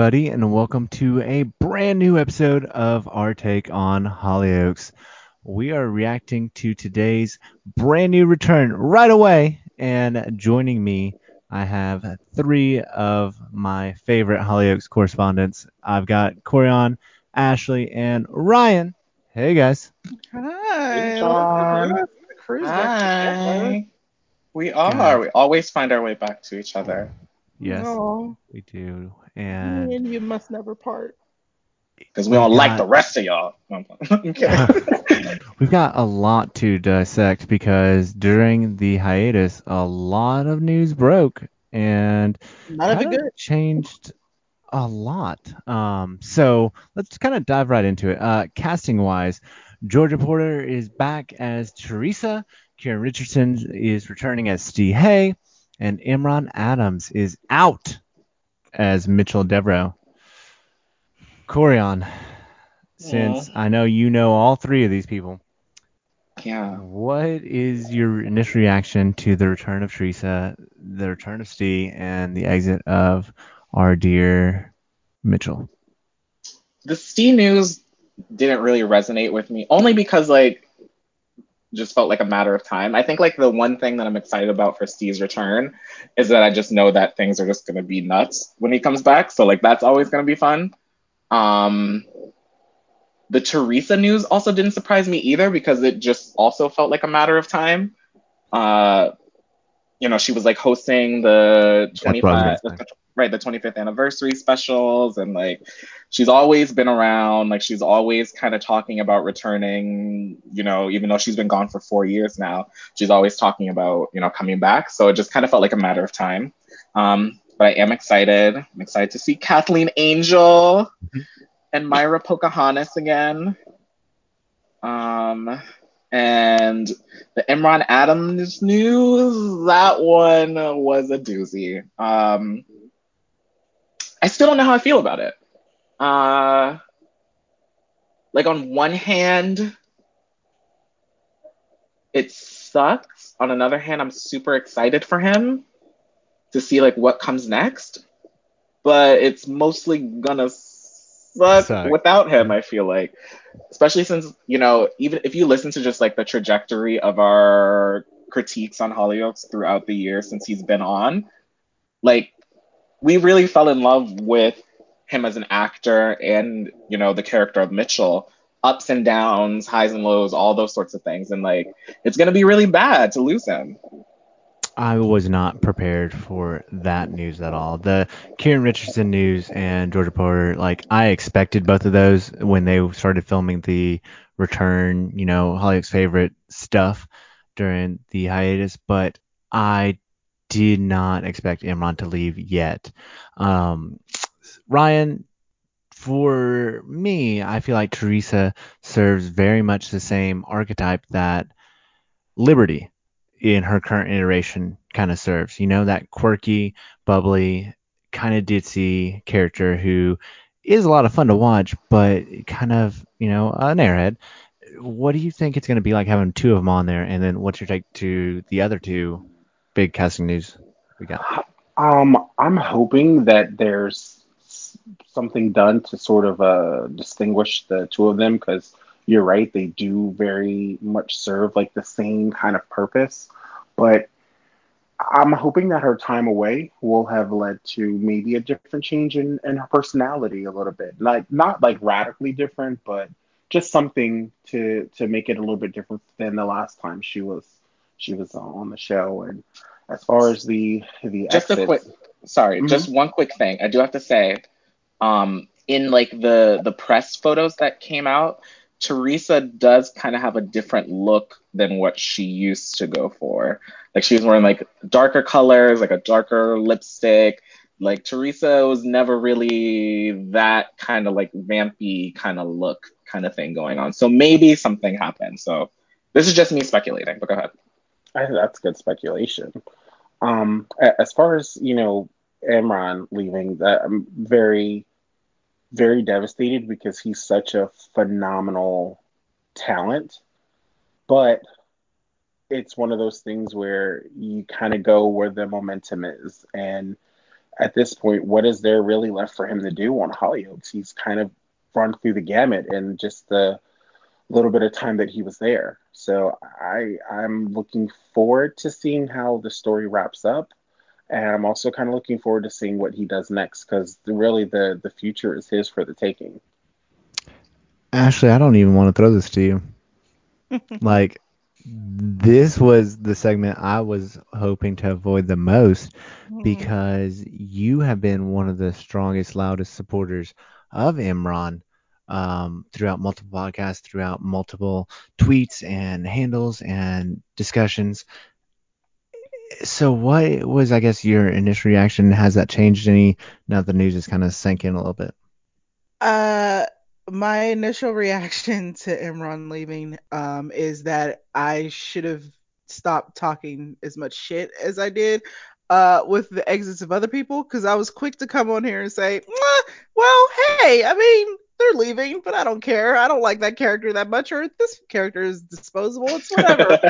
everybody, and welcome to a brand new episode of our take on Hollyoaks. We are reacting to today's brand new return right away, and joining me, I have three of my favorite Hollyoaks correspondents. I've got Coryon, Ashley, and Ryan. Hey guys. Hi. Hey, John. Cruise back together. Hi. We are. God. We always find our way back to each other Yes, Aw, we do. And and you must never part. because we don't like the rest of y'all. We've got a lot to dissect because during the hiatus, a lot of news broke and None of it kinda good. changed a lot. Um, so let's kind of dive right into it. Uh, casting wise, Jorgie Porter is back as Teresa, Kieron Richardson is returning as Steve Hay, and Imran Adams is out as Mitchell Devereaux. Coryon, since I know you know all three of these people, yeah. what is your initial reaction to the return of Teresa, the return of Steve, and the exit of our dear Mitchell? The Steve news didn't really resonate with me, only because like just felt like a matter of time. I think like the one thing that I'm excited about for Steve's return is that I just know that things are just gonna be nuts when he comes back. So like that's always gonna be fun. Um the Teresa news also didn't surprise me either because it just also felt like a matter of time. Uh you know, she was like hosting the That's what I was 25 gonna say. Right, the 25th anniversary specials and like she's always been around, like she's always kind of talking about returning, you know, even though she's been gone for 4 years now, she's always talking about, you know, coming back. So it just kind of felt like a matter of time. Um but I am excited. I'm excited to see Kathleen Angel Mhm. and Myra Pocahontas again. Um, and the Imran Adams news, that one was a doozy. Um, I still don't know how I feel about it. Uh, like on one hand, it sucks. On another hand, I'm super excited for him to see like what comes next. But it's mostly gonna suck Suck. without him, I feel like. Especially since, you know, even if you listen to just like the trajectory of our critiques on Hollyoaks throughout the year since he's been on, like we really fell in love with him as an actor and, you know, the character of Mitchell. Ups and downs, highs and lows, all those sorts of things. And like it's gonna be really bad to lose him. I was not prepared for that news at all. The Kieron Richardson news and Jorgie Porter, like I expected both of those when they started filming the return, you know, Hollywood's favorite stuff during the hiatus, but I did not expect Imran to leave yet. Um, Ryan, for me, I feel like Teresa serves very much the same archetype that Liberty in her current iteration kind of serves. You know, that quirky, bubbly, kind of ditzy character who is a lot of fun to watch, but kind of, you know, an airhead. What do you think it's going to be like having two of them on there? And then what's your take to the other two big casting news we got? Um, I'm hoping that there's something done to sort of uh, distinguish the two of them because you're right, they do very much serve like the same kind of purpose. But I'm hoping that her time away will have led to maybe a different change in, in her personality a little bit. Like not like radically different, but just something to to make it a little bit different than the last time she was she was on the show. And as far as the the Just a quick sorry, Mhm. just one quick thing. I do have to say, um, in like the the press photos that came out, Teresa does kind of have a different look than what she used to go for. Like she was wearing like darker colors, like a darker lipstick. Like Teresa was never really that kind of like vampy kind of look kind of thing going on. So maybe something happened. So this is just me speculating, but go ahead. I that's good speculation. Um, as far as you know, Imran leaving, that I'm very, very devastated because he's such a phenomenal talent. But it's one of those things where you kind of go where the momentum is, and at this point, what is there really left for him to do on Hollyoaks? He's kind of run through the gamut and just the little bit of time that he was there. So I I'm looking forward to seeing how the story wraps up. And I'm also kind of looking forward to seeing what he does next because really the the future is his for the taking. Ashley, I don't even want to throw this to you. like, this was the segment I was hoping to avoid the most mm-hmm. because you have been one of the strongest, loudest supporters of Imran um, throughout multiple podcasts, throughout multiple tweets and handles and discussions. So, what was, I guess, your initial reaction? Has that changed any now the news has kind of sank in a little bit? Uh, my initial reaction to Imran leaving um, is that I should have stopped talking as much shit as I did uh, with the exits of other people because I was quick to come on here and say, well, hey, I mean, they're leaving, but I don't care. I don't like that character that much, or this character is disposable. It's whatever.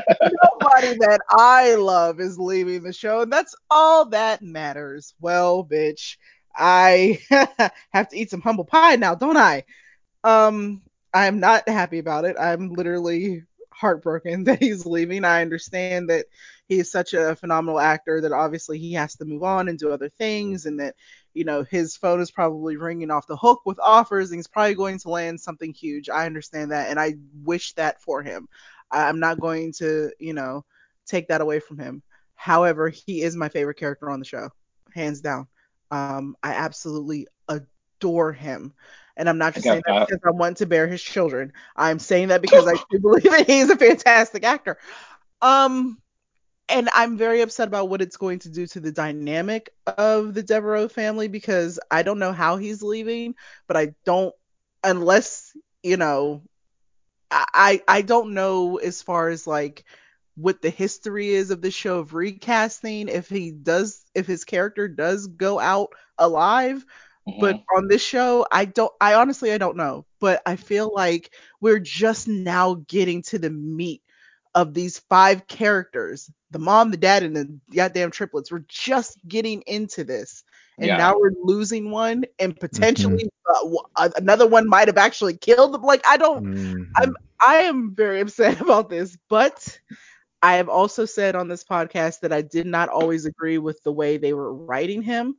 Nobody that I love is leaving the show, and that's all that matters. Well, bitch, I have to eat some humble pie now, don't I? Um, I'm not happy about it. I'm literally heartbroken that he's leaving. I understand that he is such a phenomenal actor that obviously he has to move on and do other things, and that you know his phone is probably ringing off the hook with offers, and he's probably going to land something huge. I understand that, and I wish that for him. I'm not going to, you know, take that away from him. However, he is my favorite character on the show, hands down. Um, I absolutely adore him. And I'm not just saying that, that, because I want to bear his children. I'm saying that because I do believe that he's a fantastic actor. Um, and I'm very upset about what it's going to do to the dynamic of the Devereaux family because I don't know how he's leaving, but I don't unless you know I I don't know as far as like what the history is of the show of recasting if he does if his character does go out alive mm-hmm. but on this show i don't i honestly i don't know but i feel like we're just now getting to the meat of these five characters the mom the dad and the goddamn triplets we're just getting into this and yeah. now we're losing one and potentially mm-hmm. uh, another one might have actually killed them like i don't mm-hmm. i'm i am very upset about this but I have also said on this podcast that I did not always agree with the way they were writing him.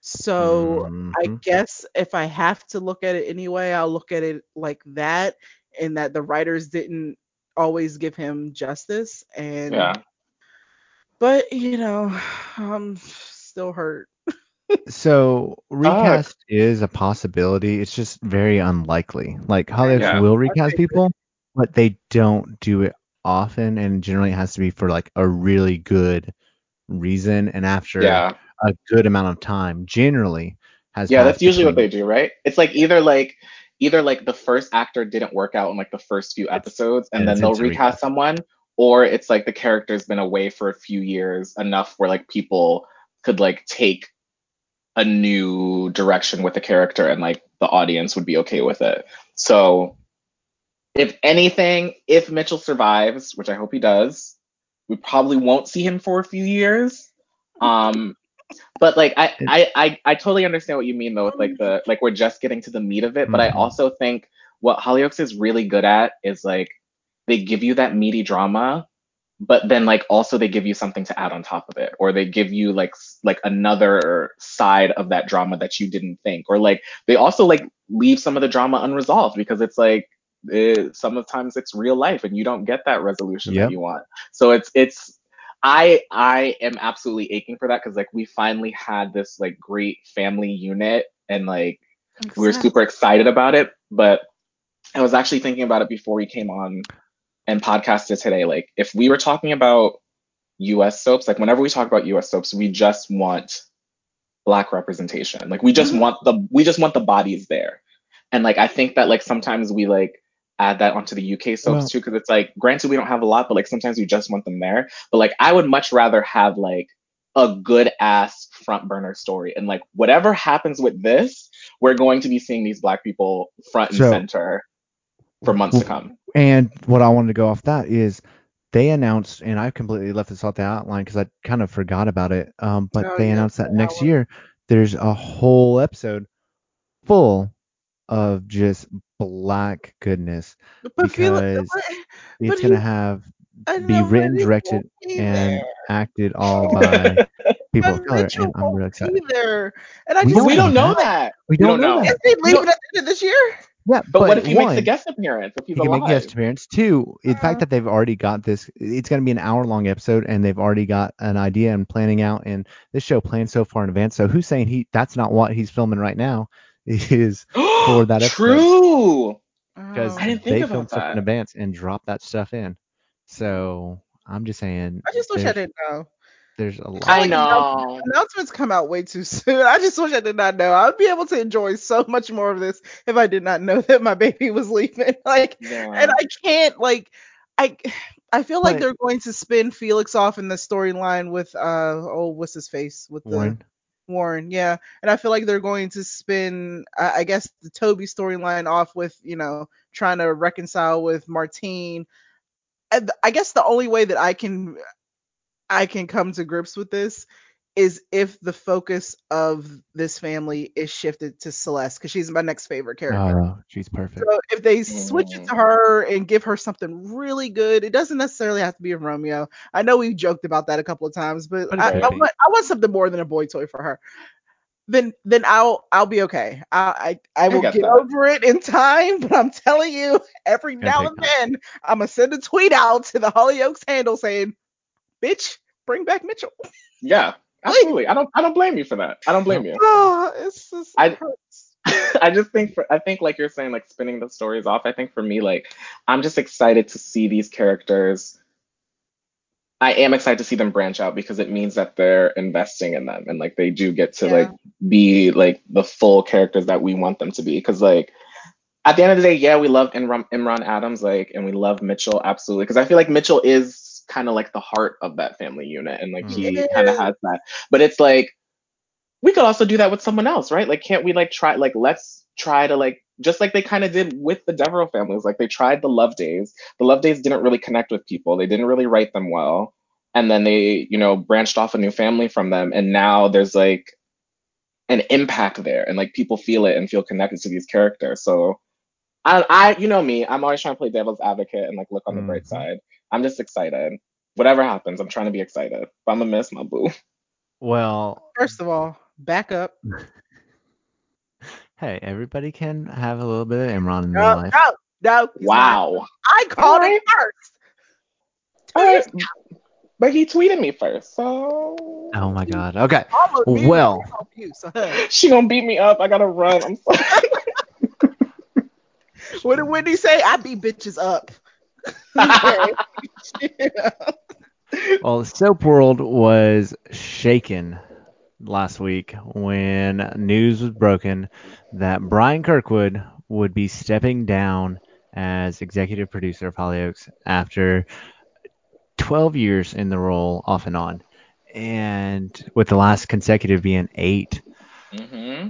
So mm-hmm. I guess if I have to look at it anyway, I'll look at it like that, and that the writers didn't always give him justice. And yeah. But you know, I'm still hurt. so recast is a possibility. It's just very unlikely. Like Hollyoaks yeah. will recast people, but they don't do it often, and generally it has to be for like a really good reason and after yeah. a good amount of time. Generally has yeah, that's usually what they do, right? It's like either like either like the first actor didn't work out in like the first few episodes, and, and then they'll recast, recast someone, or it's like the character's been away for a few years enough where like people could like take a new direction with the character and like the audience would be okay with it. So if anything, if Mitchell survives, which I hope he does, we probably won't see him for a few years. Um, but like I, I, I, I totally understand what you mean though with like the like we're just getting to the meat of it. But I mm-hmm. also think what Hollyoaks is really good at is like they give you that meaty drama, but then like also they give you something to add on top of it, or they give you like like another side of that drama that you didn't think, or like they also like leave some of the drama unresolved because it's like it, sometimes it's real life and you don't get that resolution yep. that you want. So it's it's I I am absolutely aching for that because like we finally had this like great family unit and like we were super excited about it. But I was actually thinking about it before we came on and podcasted today. Like if we were talking about US soaps, like whenever we talk about US soaps, we just want black representation. Like we just mm-hmm. want the we just want the bodies there. And like I think that like sometimes we like add that onto the UK soaps well, too, because it's like, granted, we don't have a lot, but like sometimes we just want them there. But like, I would much rather have like a good ass front burner story. And like, whatever happens with this, we're going to be seeing these black people front and so, center for months to come. And what I wanted to go off that is they announced, and I completely left this off the outline because I kind of forgot about it. Um, but Oh, they yeah, announced that that next one. year there's a whole episode full of just black goodness But feel it, because but, it's gonna have I be written, directed, and there. acted all by people of color, and I'm won't really excited. be there. And I We don't we know don't know that. that. We We don't don't know know. that. Is he We don't- leaving at the end of this year? Yeah, But, what if he one, makes a guest appearance if he's he can alive? make a guest appearance. Two, the Uh. fact that they've already got this, it's going to be an hour long episode, and they've already got an idea and planning out, and this show planned so far in advance. So who's saying he? That's not what he's filming right now. Is for that episode. True. because I didn't think they about filmed stuff in advance and dropped that stuff in. So I'm just saying. I just wish I didn't know. There's a lot. I know. Announcements come out way too soon. I just wish I did not know. I'd be able to enjoy so much more of this if I did not know that my baby was leaving. Like, Yeah. and I can't like, I. I feel like But- they're going to spin Felix off in the storyline with uh oh what's his face with the Warren. Yeah. And I feel like they're going to spin, I guess, the Toby storyline off with, you know, trying to reconcile with Martine. I guess the only way that I can, I can come to grips with this is if the focus of this family is shifted to Celeste because she's my next favorite character. Oh, she's perfect. So if they switch it to mm. her and give her something really good, it doesn't necessarily have to be a Romeo. I know we've joked about that a couple of times, but, But I, I, want, I want something more than a boy toy for her. Then then I'll I'll be okay. I I, I will get get that. over it in time, but I'm telling you, every now take and time. then I'm gonna send a tweet out to the Hollyoaks handle saying, "Bitch, bring back Mitchell." Yeah. Absolutely. I don't. I don't blame you for that. I don't blame you. Oh, it's just I- I just think for I think like you're saying like spinning the stories off. I think for me like I'm just excited to see these characters. I am excited to see them branch out because it means that they're investing in them and like they do get to Yeah. like be like the full characters that we want them to be. Because like at the end of the day, yeah, we love Imran, Imran Adams like and we love Mitchell absolutely because I feel like Mitchell is kind of like the heart of that family unit and like he He kind of has that. But it's like we could also do that with someone else, right? Like, can't we like try like let's try to like just like they kind of did with the Devereaux families. Like they tried the Lovedays. The Lovedays didn't really connect with people. They didn't really write them well, and then they you know branched off a new family from them, and now there's like an impact there, and like people feel it and feel connected to these characters. So. I, I, you know me, I'm always trying to play devil's advocate and like look on the bright Mhm. side. I'm just excited. Whatever happens, I'm trying to be excited. But I'm gonna miss my boo. Well, First of all, back up. hey, everybody can have a little bit of Imran in their life. no, no. he's not. Wow. I called Alright. it first. Two All years right. But he tweeted me first, so. Oh my God. Okay. All of me Well. you, so. She gonna beat me up. I gotta run. I'm sorry. What did Wendy say? I beat bitches up. Well, the soap world was shaken last week when news was broken that Bryan Kirkwood would be stepping down as executive producer of Hollyoaks after 12 years in the role off and on. And with the last consecutive being eight. hmm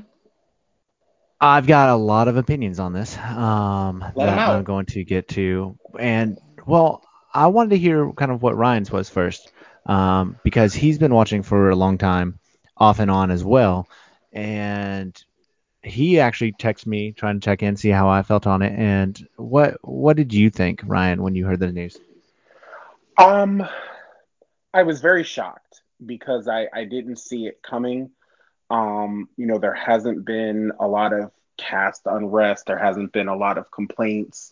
I've got a lot of opinions on this um, that out. I'm going to get to. And, well, I wanted to hear kind of what Ryan's was first um, because he's been watching for a long time, off and on as well. And he actually texted me trying to check in, see how I felt on it. And what what did you think, Ryan, when you heard the news? Um, I was very shocked because I, I didn't see it coming. Um, you know, there hasn't been a lot of cast unrest. There hasn't been a lot of complaints.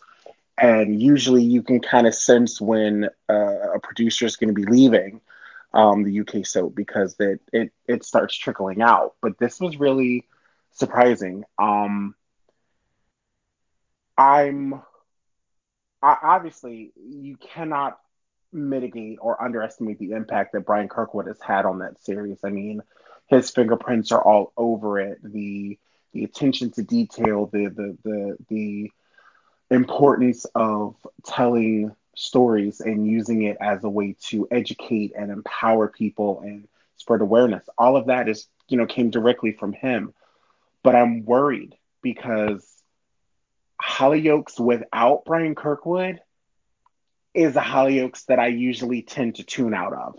And usually you can kind of sense when uh, a producer is going to be leaving um, the UK soap because it, it, it starts trickling out. But this was really surprising. Um, I'm I, obviously you cannot mitigate or underestimate the impact that Bryan Kirkwood has had on that series. I mean, his fingerprints are all over it. The the attention to detail, the the the the importance of telling stories and using it as a way to educate and empower people and spread awareness. All of that is, you know, came directly from him. But I'm worried because Hollyoaks without Bryan Kirkwood is a Hollyoaks that I usually tend to tune out of.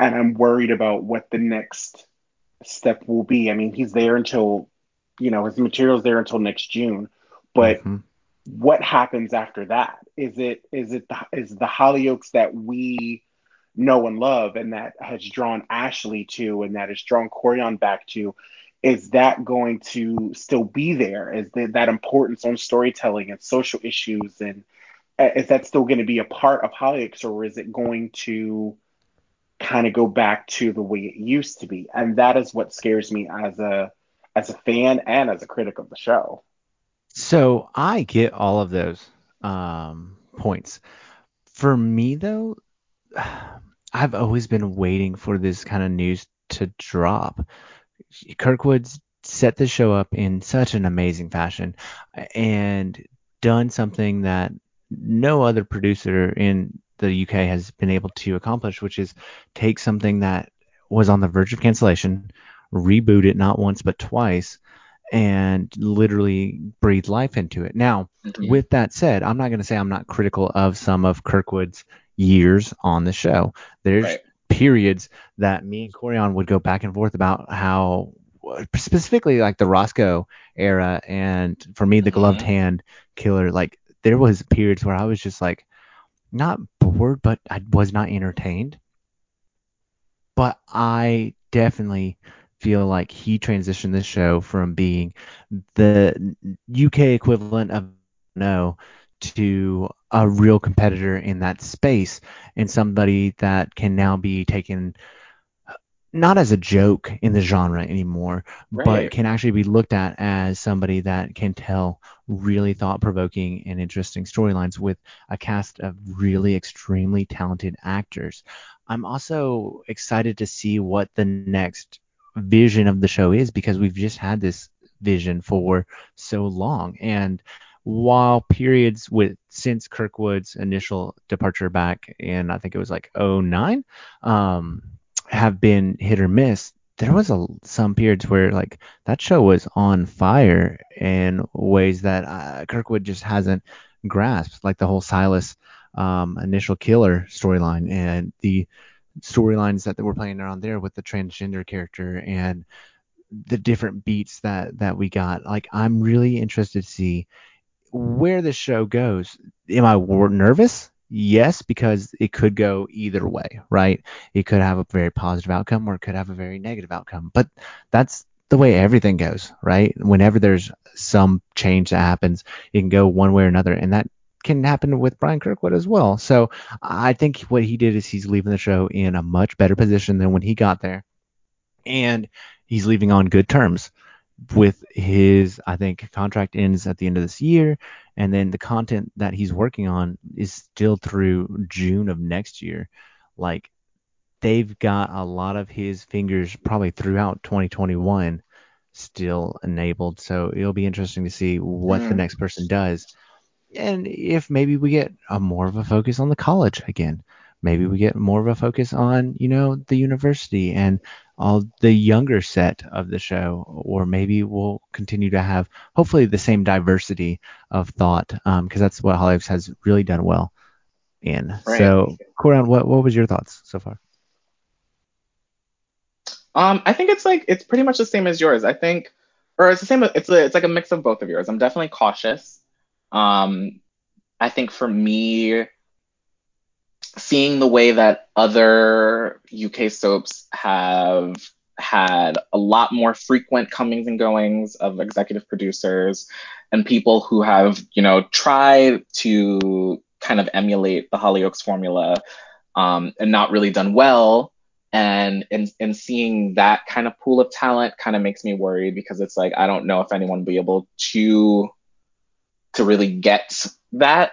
And I'm worried about what the next step will be. I mean, he's there until, you know, his material's there until next June. But mm-hmm. what happens after that? Is it is it the, is the Hollyoaks that we know and love and that has drawn Ashley to and that has drawn Coryon back to? Is that going to still be there? Is the, that importance on storytelling and social issues and uh, is that still going to be a part of Hollyoaks or is it going to kind of go back to the way it used to be? And that is what scares me as a as a fan and as a critic of the show. So I get all of those um, points. For me though, I've always been waiting for this kind of news to drop. Kirkwood's set the show up in such an amazing fashion and done something that no other producer in the UK has been able to accomplish, which is take something that was on the verge of cancellation, reboot it not once but twice, and literally breathe life into it. Now, mm-hmm. with that said, I'm not going to say I'm not critical of some of Kirkwood's years on the show. There's right. periods that me and Coryon would go back and forth about how specifically like the Roscoe era and for me the gloved mm-hmm. hand killer like there was periods where I was just like not bored, but I was not entertained. But I definitely feel like he transitioned this show from being the UK equivalent of no to a real competitor in that space and somebody that can now be taken not as a joke in the genre anymore, right. but can actually be looked at as somebody that can tell really thought provoking and interesting storylines with a cast of really extremely talented actors. I'm also excited to see what the next vision of the show is because we've just had this vision for so long. And while periods with since Kirkwood's initial departure back in I think it was like 09, um, have been hit or miss, there was a, some periods where like that show was on fire in ways that uh, Kirkwood just hasn't grasped, like the whole Silas um, initial killer storyline and the storylines that, that were playing around there with the transgender character and the different beats that that we got. Like I'm really interested to see where the show goes. Am I nervous? Yes, because it could go either way, right? It could have a very positive outcome or it could have a very negative outcome. But that's the way everything goes, right? Whenever there's some change that happens, it can go one way or another. And that can happen with Bryan Kirkwood as well. So I think what he did is he's leaving the show in a much better position than when he got there. And he's leaving on good terms with his I think contract ends at the end of this year and then the content that he's working on is still through June of next year. Like they've got a lot of his fingers probably throughout 2021 still enabled. So it'll be interesting to see what mm. the next person does. And if maybe we get a more of a focus on the college again. Maybe we get more of a focus on, you know, the university and all the younger set of the show, or maybe we'll continue to have hopefully the same diversity of thought, because um, that's what Hollyoaks has really done well in. Right. So, Coryon, what what was your thoughts so far? Um, I think it's like it's pretty much the same as yours. I think, or it's the same. It's a, it's like a mix of both of yours. I'm definitely cautious. Um, I think for me, seeing the way that other UK soaps have had a lot more frequent comings and goings of executive producers and people who have, you know, tried to kind of emulate the Hollyoaks formula um, and not really done well. And in, in seeing that kind of pool of talent kind of makes me worried because it's like I don't know if anyone will be able to to really get that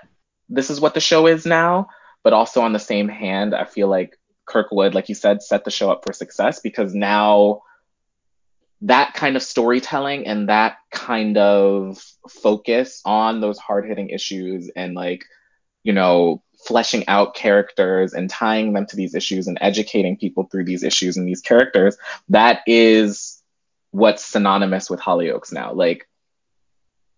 this is what the show is now. But also on the same hand, I feel like Kirkwood, like you said, set the show up for success because now that kind of storytelling and that kind of focus on those hard hitting issues and like, you know, fleshing out characters and tying them to these issues and educating people through these issues and these characters, that is what's synonymous with Hollyoaks now. Like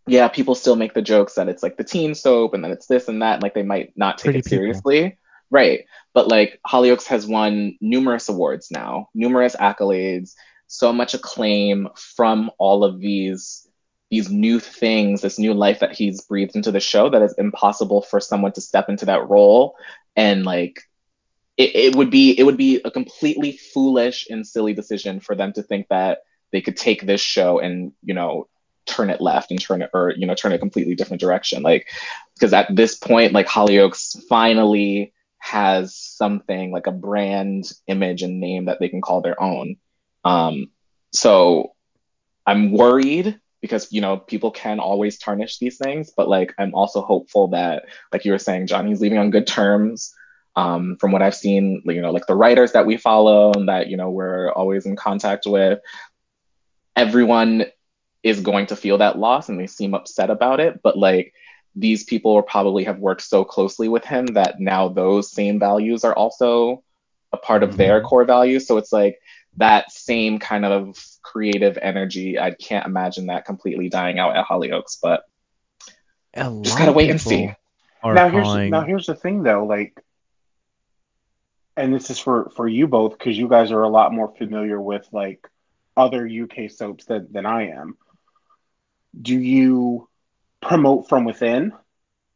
yeah, people still make the jokes that it's like the teen soap and then it's this and that, and like they might not take Pretty it people. seriously. Right. But like Hollyoaks has won numerous awards now, numerous accolades, so much acclaim from all of these these new things, this new life that he's breathed into the show that is impossible for someone to step into that role and like it, it would be it would be a completely foolish and silly decision for them to think that they could take this show and you know turn it left and turn it or you know turn a completely different direction. Like because at this point like hollyoaks finally has something like a brand image and name that they can call their own. Um so i'm worried because you know people can always tarnish these things but like i'm also hopeful that like you were saying johnny's leaving on good terms. Um, from what I've seen, you know, like the writers that we follow and that, you know, we're always in contact with, everyone is going to feel that loss and they seem upset about it. But like these people will probably have worked so closely with him that now those same values are also a part of their mm-hmm. core values. So it's like that same kind of creative energy. I can't imagine that completely dying out at Hollyoaks, but Just gotta wait and see. Are now here's calling, now here's the thing though, like, and this is for for you both because you guys are a lot more familiar with like other UK soaps than than I am. Do you promote from within,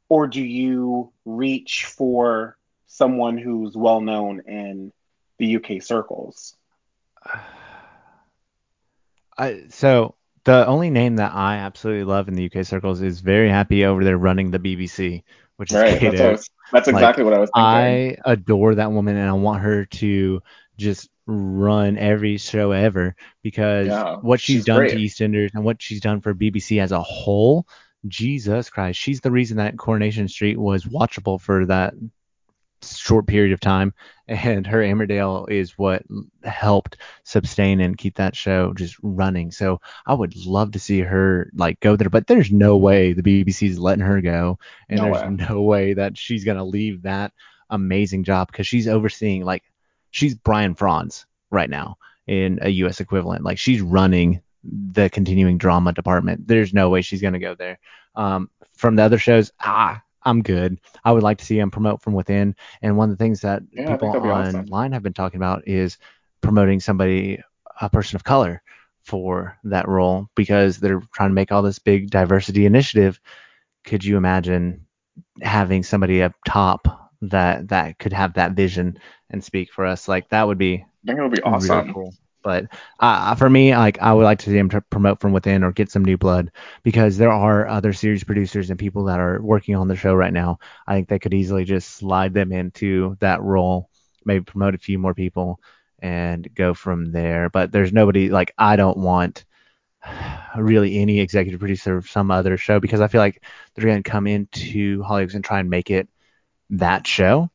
or do you reach for someone who's well known in the UK circles? I, so the only name that I absolutely love in the UK circles is very happy over there running the BBC, which is right. That's, what I Oates. was- that's Like, exactly what I was thinking. I adore that woman and I want her to just run every show ever because Yeah, what she's, she's done great. to EastEnders and what she's done for BBC as a whole, Jesus Christ, she's the reason that Coronation Street was watchable for that short period of time and her Emmerdale is what helped sustain and keep that show just running. So I would love to see her like go there, but there's no way the BBC's letting her go and No there's way. no way that she's going to leave that amazing job because she's overseeing like she's Brian Frons right now in a US equivalent. Like she's running the continuing drama department. There's no way she's going to go there. Um, from the other shows, ah, I'm good. I would like to see him promote from within. And one of the things that Yeah, people that'd awesome. online have been talking about is promoting somebody, a person of color, for that role because they're trying to make all this big diversity initiative. Could you imagine having somebody up top that that could have that vision and speak for us? Like that would be I think it would be really awesome. cool. But uh, for me, like I would like to see him promote from within or get some new blood because there are other series producers and people that are working on the show right now. I think they could easily just slide them into that role, maybe promote a few more people and go from there. But there's nobody like I don't want really any executive producer of some other show because I feel like they're going to come into Hollyoaks and try and make it that show.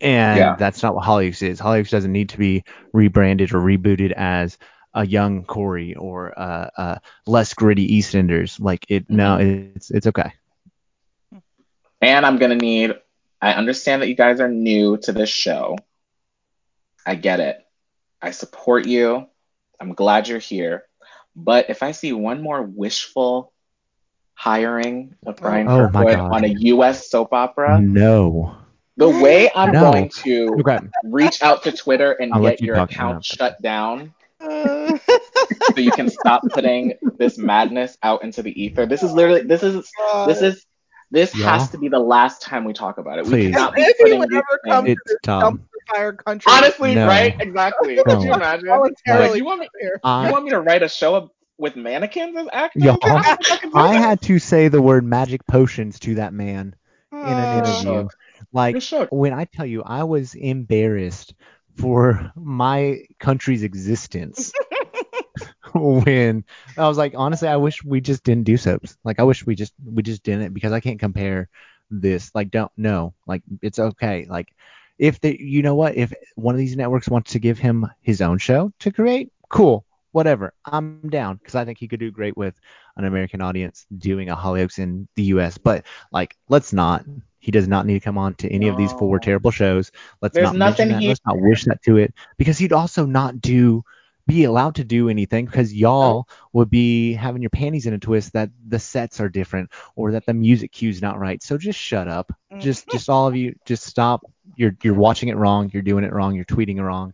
And Yeah. that's not what Hollyoaks is. Hollyoaks doesn't need to be rebranded or rebooted as a young Corrie or a, a less gritty EastEnders. Like it, no, mm-hmm. it's it's okay. And I'm gonna need. I understand that you guys are new to this show. I get it. I support you. I'm glad you're here. But if I see one more wishful hiring of Bryan Oh Kirkwood on a U.S. soap opera, No. the way I'm No. going to Okay. reach out to Twitter and I'll let get you your account No. shut down Uh, so you can stop putting this madness out into the ether. This is literally this is this is this Y'all? has to be the last time we talk about it. We Please. cannot be If he putting would ever come things. It's dumpster fire country, Honestly, No. right? Exactly. Could you No. imagine? voluntarily Like, you want me? here. You I, want me to write a show of, with mannequins as actors? Y'all, I I can do I that. had to say the word magic potions to that man in an Uh, interview. Like when I tell you I was embarrassed for my country's existence when I was like, honestly, I wish we just didn't do soaps. Like I wish we just we just didn't because I can't compare this. Like don't no. Like it's okay. Like if they you know what, if one of these networks wants to give him his own show to create, cool. Whatever. I'm down because I think he could do great with an American audience doing a Hollyoaks in the US. But like let's not he does not need to come on to any of these four terrible shows. Let's There's not nothing that. he- Let's not wish that to it because he'd also not do be allowed to do anything because y'all would be having your panties in a twist that the sets are different or that the music cue's not right. So just shut up. Mm. Just just all of you just stop. You're you're watching it wrong. You're doing it wrong. You're tweeting it wrong.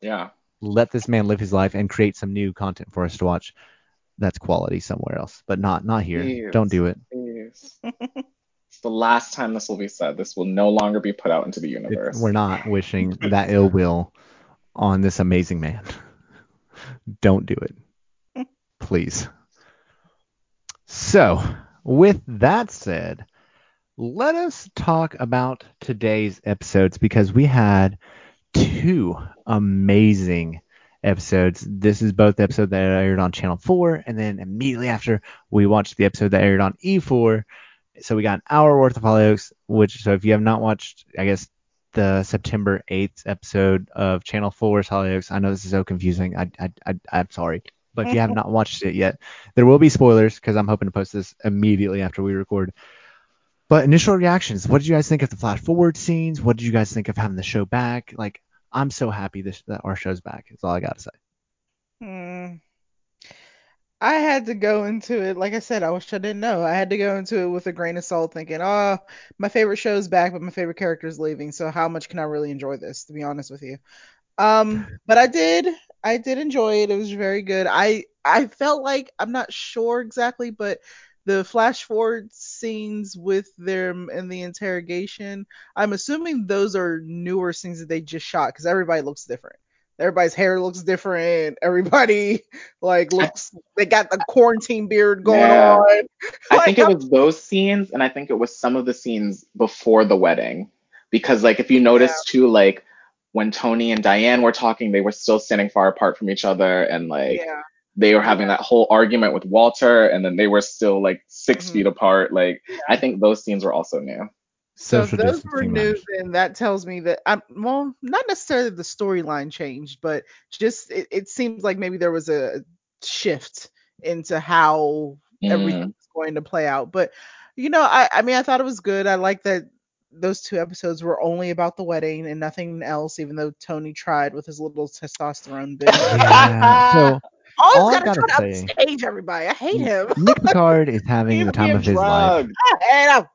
Yeah. Let this man live his life and create some new content for us to watch. That's quality somewhere else, but not not here. Please. Don't do it. Please. it's the last time this will be said. This will no longer be put out into the universe. we're not wishing that ill will on this amazing man. Don't do it. Please. So, with that said, let us talk about today's episodes because we had two amazing episodes. This is both the episode that aired on Channel 4, and then immediately after, we watched the episode that aired on E4. So we got an hour worth of Hollyoaks, which, so if you have not watched, I guess, the September 8th episode of Channel 4's Hollyoaks, I know this is so confusing. I, I, I, I'm sorry. But if you have not watched it yet, there will be spoilers because I'm hoping to post this immediately after we record. But initial reactions, what did you guys think of the flash forward scenes? What did you guys think of having the show back? Like, I'm so happy this, that our show's back. That's all I got to say. Hmm. I had to go into it, like I said, I wish I didn't know. I had to go into it with a grain of salt, thinking, oh, my favorite show's back, but my favorite character's leaving. So how much can I really enjoy this, to be honest with you? Um, but I did, I did enjoy it. It was very good. I I felt like I'm not sure exactly, but the flash forward scenes with them in the interrogation, I'm assuming those are newer scenes that they just shot because everybody looks different. Everybody's hair looks different. Everybody like looks they got the quarantine beard going Yeah. on. I think it was those scenes, and I think it was some of the scenes before the wedding. Because, like, if you notice too, like, when Tony and Diane were talking, they were still standing far apart from each other, and like yeah. They were having that whole argument with Walter, and then they were still like 6 Mhm. feet apart. Like, I think those scenes were also new. So Social those were new, matters. then that tells me that I'm well, not necessarily the storyline changed, but just it, it seems like maybe there was a shift into how Mm. everything's going to play out. But you know, I I mean I thought it was good. I like that those two episodes were only about the wedding and nothing else, even though Tony tried with his little testosterone bit. Yeah. So Always All I gotta gotta try to say- upstage everybody. I hate him. Nick Pickard is having He's the time being of his life. I hate him.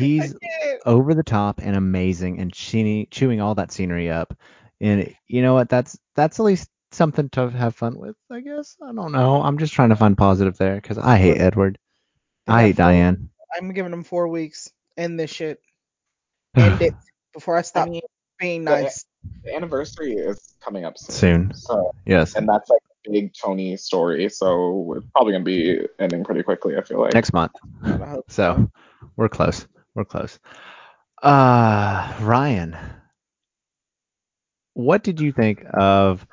He's over the top and amazing and chewing, chewing all that scenery up. And you know what? That's that's at least something to have fun with, I guess. I don't know. I'm just trying to find positive there because I hate Edward. I hate Diane. I'm giving him four weeks. End this shit. End it before I stop I mean, being nice. the anniversary is coming up soon. Soon. So, Yes. and that's like a big Tony story. So it's probably gonna be ending pretty quickly. I feel like. Next month. God, I hope So we're close. We're close. Uh Ryan, what did you think of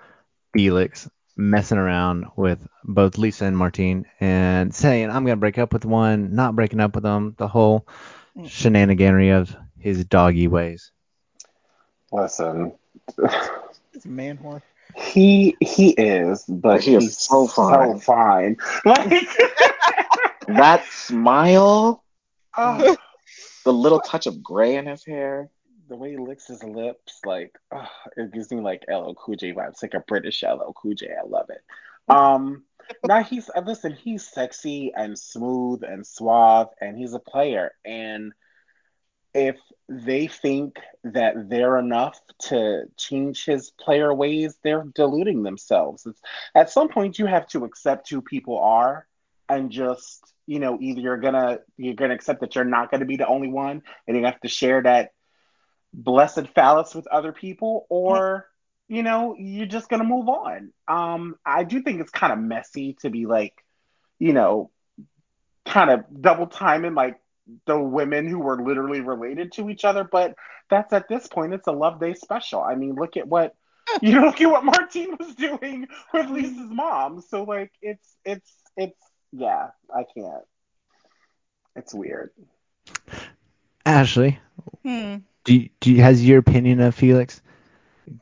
Felix messing around with both Lisa and Martine and saying, I'm gonna break up with one, not breaking up with them, the whole shenaniganery of his doggy ways. Listen, It's a man whore. He he is, but He is he's so fine. So fine. Like, That smile, oh, the little touch of gray in his hair. the way he licks his lips, like oh, it gives me like LL Cool J vibes, like a British LL Cool J. I love it. Um, now he's uh, listen, he's sexy and smooth and suave, and he's a player. And if they think that they're enough to change his player ways, they're deluding themselves. It's, at some point, you have to accept who people are, and just you know, either you're gonna you're gonna accept that you're not gonna be the only one, and you have to share that blessed phallus with other people or you know you're just gonna move on um i do think it's kind of messy to be like you know kind of double timing like the women who were literally related to each other but that's at this point it's a Loveday special i mean look at what hmm. you know look at what martine was doing with hmm. lisa's mom so like it's it's it's yeah i can't it's weird Ashley, Hmm. do you, do you, has your opinion of Felix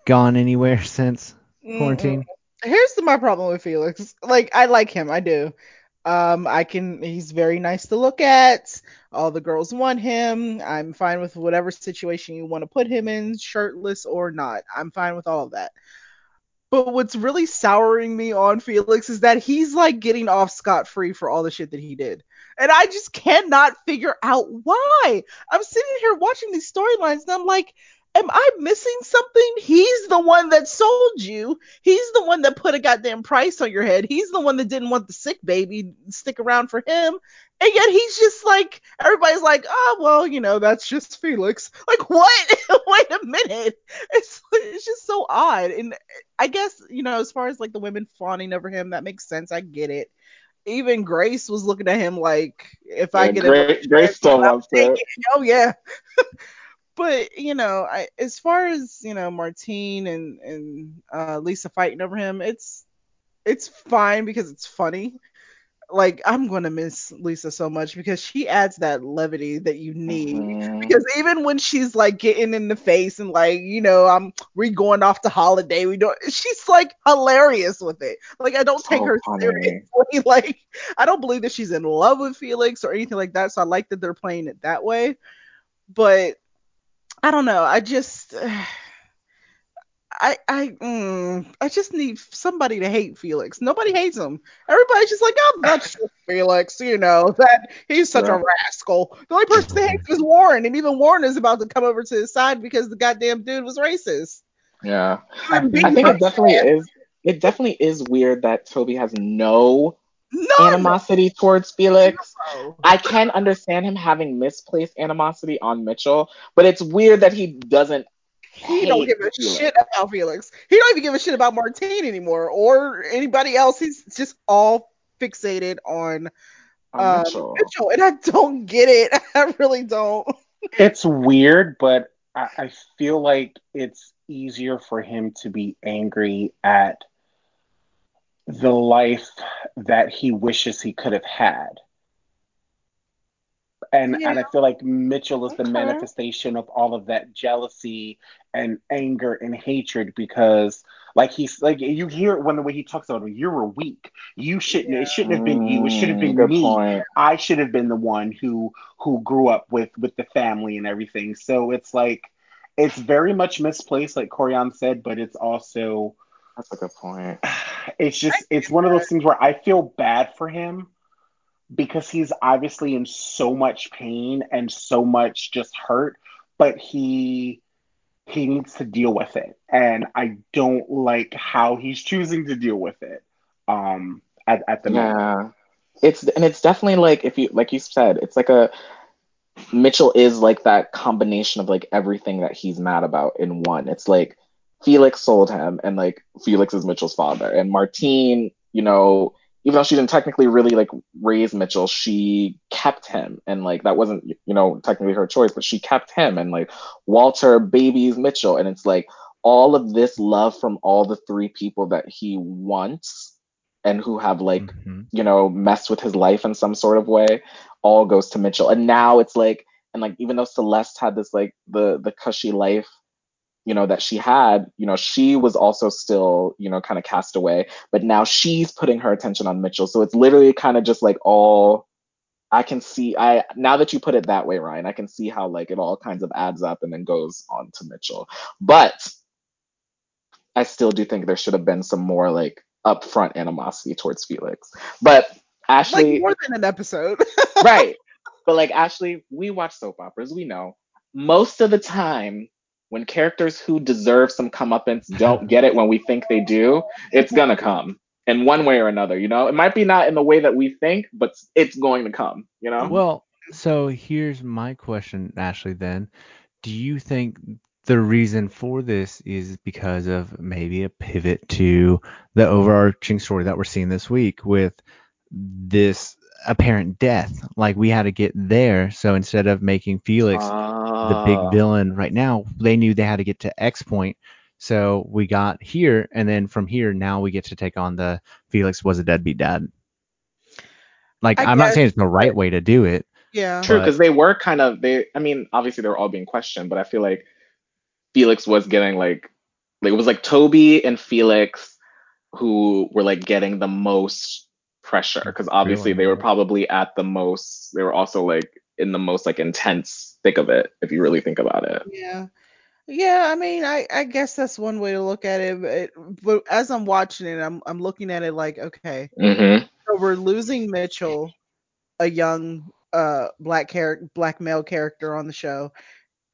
gone anywhere since Mm-mm. quarantine? Here's the, my problem with Felix. Like, I like him. I do. Um, I can. He's very nice to look at. All the girls want him. I'm fine with whatever situation you want to put him in, shirtless or not. I'm fine with all of that. But what's really souring me on Felix is that he's like getting off scot free for all the shit that he did. And I just cannot figure out why. I'm sitting here watching these storylines and I'm like, am I missing something? He's the one that sold you. He's the one that put a goddamn price on your head. He's the one that didn't want the sick baby stick around for him. And yet he's just like everybody's like, oh well, you know, that's just Felix. Like what? Wait a minute. It's it's just so odd. And I guess you know, as far as like the women fawning over him, that makes sense. I get it. Even Grace was looking at him like, if I Yeah, get Grace- it, Grace still wants it. Oh yeah. but you know, I, as far as you know, Martine and and uh, Lisa fighting over him, it's it's fine because it's funny. Like I'm gonna miss Lisa so much because she adds that levity that you need. Mhm. Because even when she's like getting in the face and like, you know, I'm we going off to holiday, we don't she's like hilarious with it. Like I don't take her funny. seriously. Like I don't believe that she's in love with Felix or anything like that. So I like that they're playing it that way. But I don't know. I just I I mm, I just need somebody to hate Felix. Nobody hates him. Everybody's just like, oh, that's just Felix. You know that he's such Yeah. a rascal. The only person that hates him is Warren, and even Warren is about to come over to his side because the goddamn dude was racist. Yeah. I think- I think it definitely is. It definitely is weird that Toby has no None. animosity towards Felix. No. I can understand him having misplaced animosity on Mitchell, but it's weird that he doesn't. He don't give a Felix. shit about Felix. He don't even give a shit about Martine anymore or anybody else. He's just all fixated on on um, Mitchell. Mitchell, and I don't get it. I really don't. It's weird, but I, I feel like it's easier for him to be angry at the life that he wishes he could have had. And and I feel like Mitchell is the manifestation of all of that jealousy and anger and hatred because like he's like you hear it when the way he talks about it, you were weak. You shouldn't it shouldn't have been you, it should have been Mm, Good me. point. I should have been the one who who grew up with with the family and everything. So it's like it's very much misplaced, like Coryon said, but it's also That's a good point. it's just it's one of those things where I feel bad for him because he's obviously in so much pain and so much just hurt, but he he needs to deal with it. And I don't like how he's choosing to deal with it. Um at, at the moment. Yeah. It's and it's definitely like if you like you said, it's like a Mitchell is like that combination of like everything that he's mad about in one. It's like Felix sold him and like Felix is Mitchell's father. And Martine, you know, even though she didn't technically really like raise Mitchell, she kept him and like that wasn't you know technically her choice, but she kept him and like Walter babies Mitchell and it's like all of this love from all the three people that he wants and who have like Mhm. you know, messed with his life in some sort of way, all goes to Mitchell. And now it's like, and like, even though Celeste had this like the the cushy life, you know, that she had, you know, she was also still, you know, kind of cast away. But now she's putting her attention on Mitchell. So it's literally kind of just like all. I can see. I now that you put it that way, Ryan, I can see how like it all kinds of adds up and then goes on to Mitchell. But I still do think there should have been some more like upfront animosity towards Felix. But Ashley, like more than an episode. right. But like Ashley, we watch soap operas. We know most of the time when characters who deserve some comeuppance don't get it when we think they do, it's gonna come in one way or another. You know, it might be not in the way that we think, but it's going to come. You know. Well, so here's my question, Ashley. Then, do you think the reason for this is because of maybe a pivot to the overarching story that we're seeing this week with this apparent death? Like we had to get there, so instead of making Felix the Ah. big villain right now, they knew they had to get to X point. So we got here, and then from here, now we get to take on the Felix was a deadbeat dad. Like I I'm not saying it's the right way to do it. yeah. True, because they were kind of they. I mean, obviously they were all being questioned, but I feel like Felix was getting like, like it was like Toby and Felix who were like getting the most pressure because obviously Really? they were probably at the most. They were also like in the most like intense thick of it if you really think about it. Yeah. Yeah, I mean, I, I guess that's one way to look at it. But, but as I'm watching it, I'm I'm looking at it like, okay, Mm-hmm. so we're losing Mitchell, a young uh black character, black male character on the show,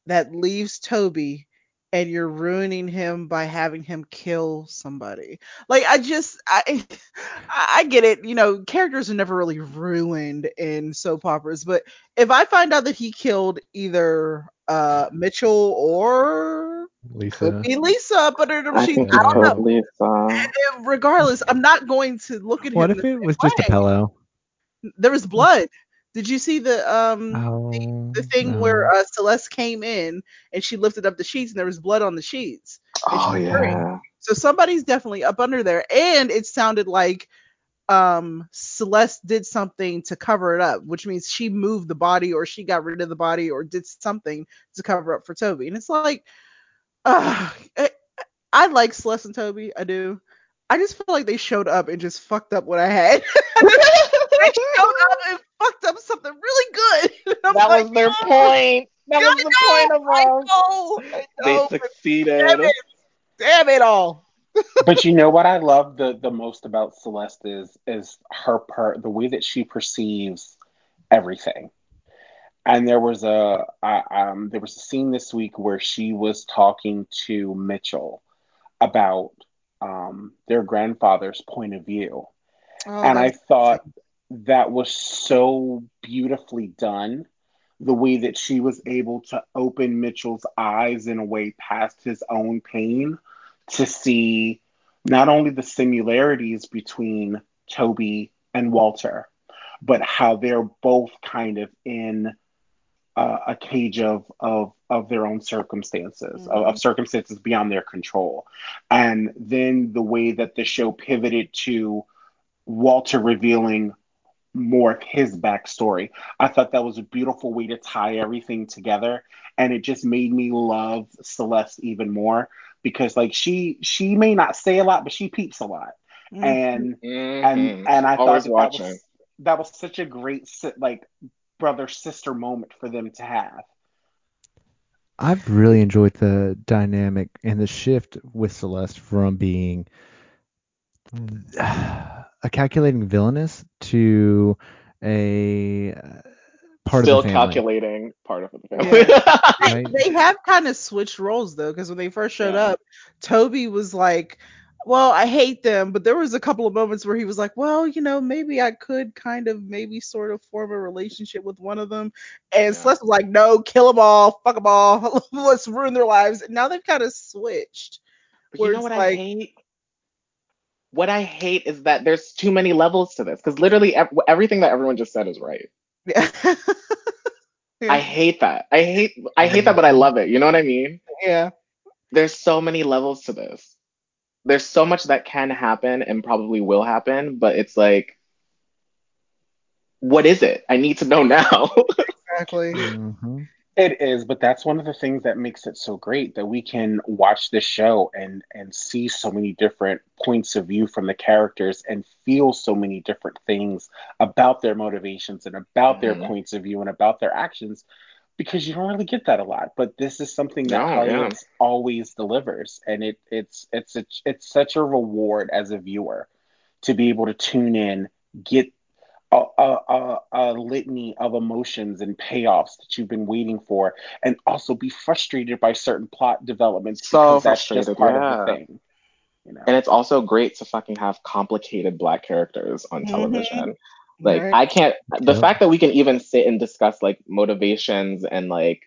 that leaves Toby, and you're ruining him by having him kill somebody. Like I just I I I get it, you know, characters are never really ruined in soap operas, but if I find out that he killed either uh Mitchell or Lisa. could be Lisa up under them I think I don't know. Lisa. Regardless, I'm not going to look at What him. What if it same was just a pillow? There was blood. Did you see the um Oh, the thing no. where uh, Celeste came in and she lifted up the sheets and there was blood on the sheets? Oh she was hurting. yeah. So somebody's definitely up under there. And it sounded like um Celeste did something to cover it up, which means she moved the body or she got rid of the body or did something to cover up for Toby. And it's like uh, I, I like Celeste and Toby, I do. I just feel like they showed up and just fucked up what I had. they showed up and fucked up something really good. I'm That like, was their "Oh, point. That I was the point of I all. know, I They know, but succeeded. damn it, damn it all. but you know what I love the the most about Celeste is is her per the way that she perceives everything. And there was a I, um there was a scene this week where she was talking to Mitchell about um their grandfather's point of view. Oh, and I thought that was so beautifully done. The way that she was able to open Mitchell's eyes in a way past his own pain to see not only the similarities between Toby and Walter, but how they're both kind of in uh, a cage of, of of their own circumstances, of, of circumstances beyond their control, and then the way that the show pivoted to Walter revealing more of his backstory. I thought that was a beautiful way to tie everything together, and it just made me love Celeste even more because, like, she she may not say a lot, but she peeps a lot, Mhm. and Mhm. and and I Always thought that, that watching. was that was such a great si- like brother sister moment for them to have. I've really enjoyed the dynamic and the shift with Celeste from being a calculating villainous to a uh, part Still of the family. calculating part of the Yeah. family. Right? they have kind of switched roles though, because when they first showed Yeah. up, Toby was like, "Well, I hate them," but there was a couple of moments where he was like, "Well, you know, maybe I could kind of, maybe sort of form a relationship with one of them," and Yeah. Celeste was like, "No, kill them all, fuck them all, let's ruin their lives." And now they've kind of switched. But you know it's what I hate? What I hate is that there's too many levels to this. Because literally ev- everything that everyone just said is right. Yeah. Yeah. I hate that. I hate I hate that, but I love it. You know what I mean? yeah. There's so many levels to this. There's so much that can happen and probably will happen, but it's like, what is it? I need to know now. Exactly. Mhm. It is, but that's one of the things that makes it so great that we can watch this show and and see so many different points of view from the characters and feel so many different things about their motivations and about their Mhm. points of view and about their actions because you don't really get that a lot. But this is something that No, yeah. always delivers, and it it's it's a, it's such a reward as a viewer to be able to tune in, get a, a, a, a litany of emotions and payoffs that you've been waiting for, and also be frustrated by certain plot developments So because that's just frustrated, part yeah. of the thing. You know? and it's also great to fucking have complicated black characters on Mhm. television. Like Right. I can't the Yep. fact that we can even sit and discuss like motivations and like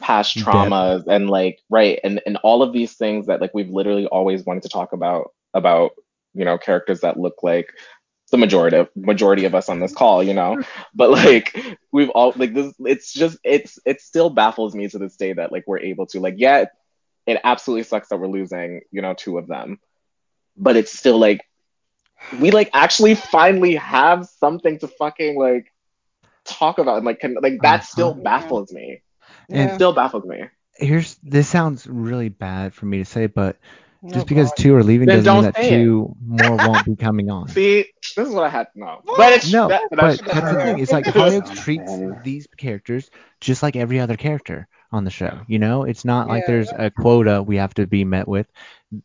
past Depth. traumas and like right and and all of these things that like we've literally always wanted to talk about about you know characters that look like the majority of majority of us on this call, you know. But like we've all like this it's just it's it still baffles me to this day that like we're able to like yeah it absolutely sucks that we're losing, you know, two of them. But it's still like we like actually finally have something to fucking like talk about and like can like that still Uh-huh. baffles me. And- Yeah. Still baffles me. Here's this sounds really bad for me to say, but Oh, just because God. two are leaving Then doesn't mean that say it. two more won't be coming on. See, this is what I had no. But it's No, that, but that's that's the thing. It's like That's Hollyoaks treats these characters just like every other character. on the show. You know, it's not like Yeah. there's a quota we have to be met with.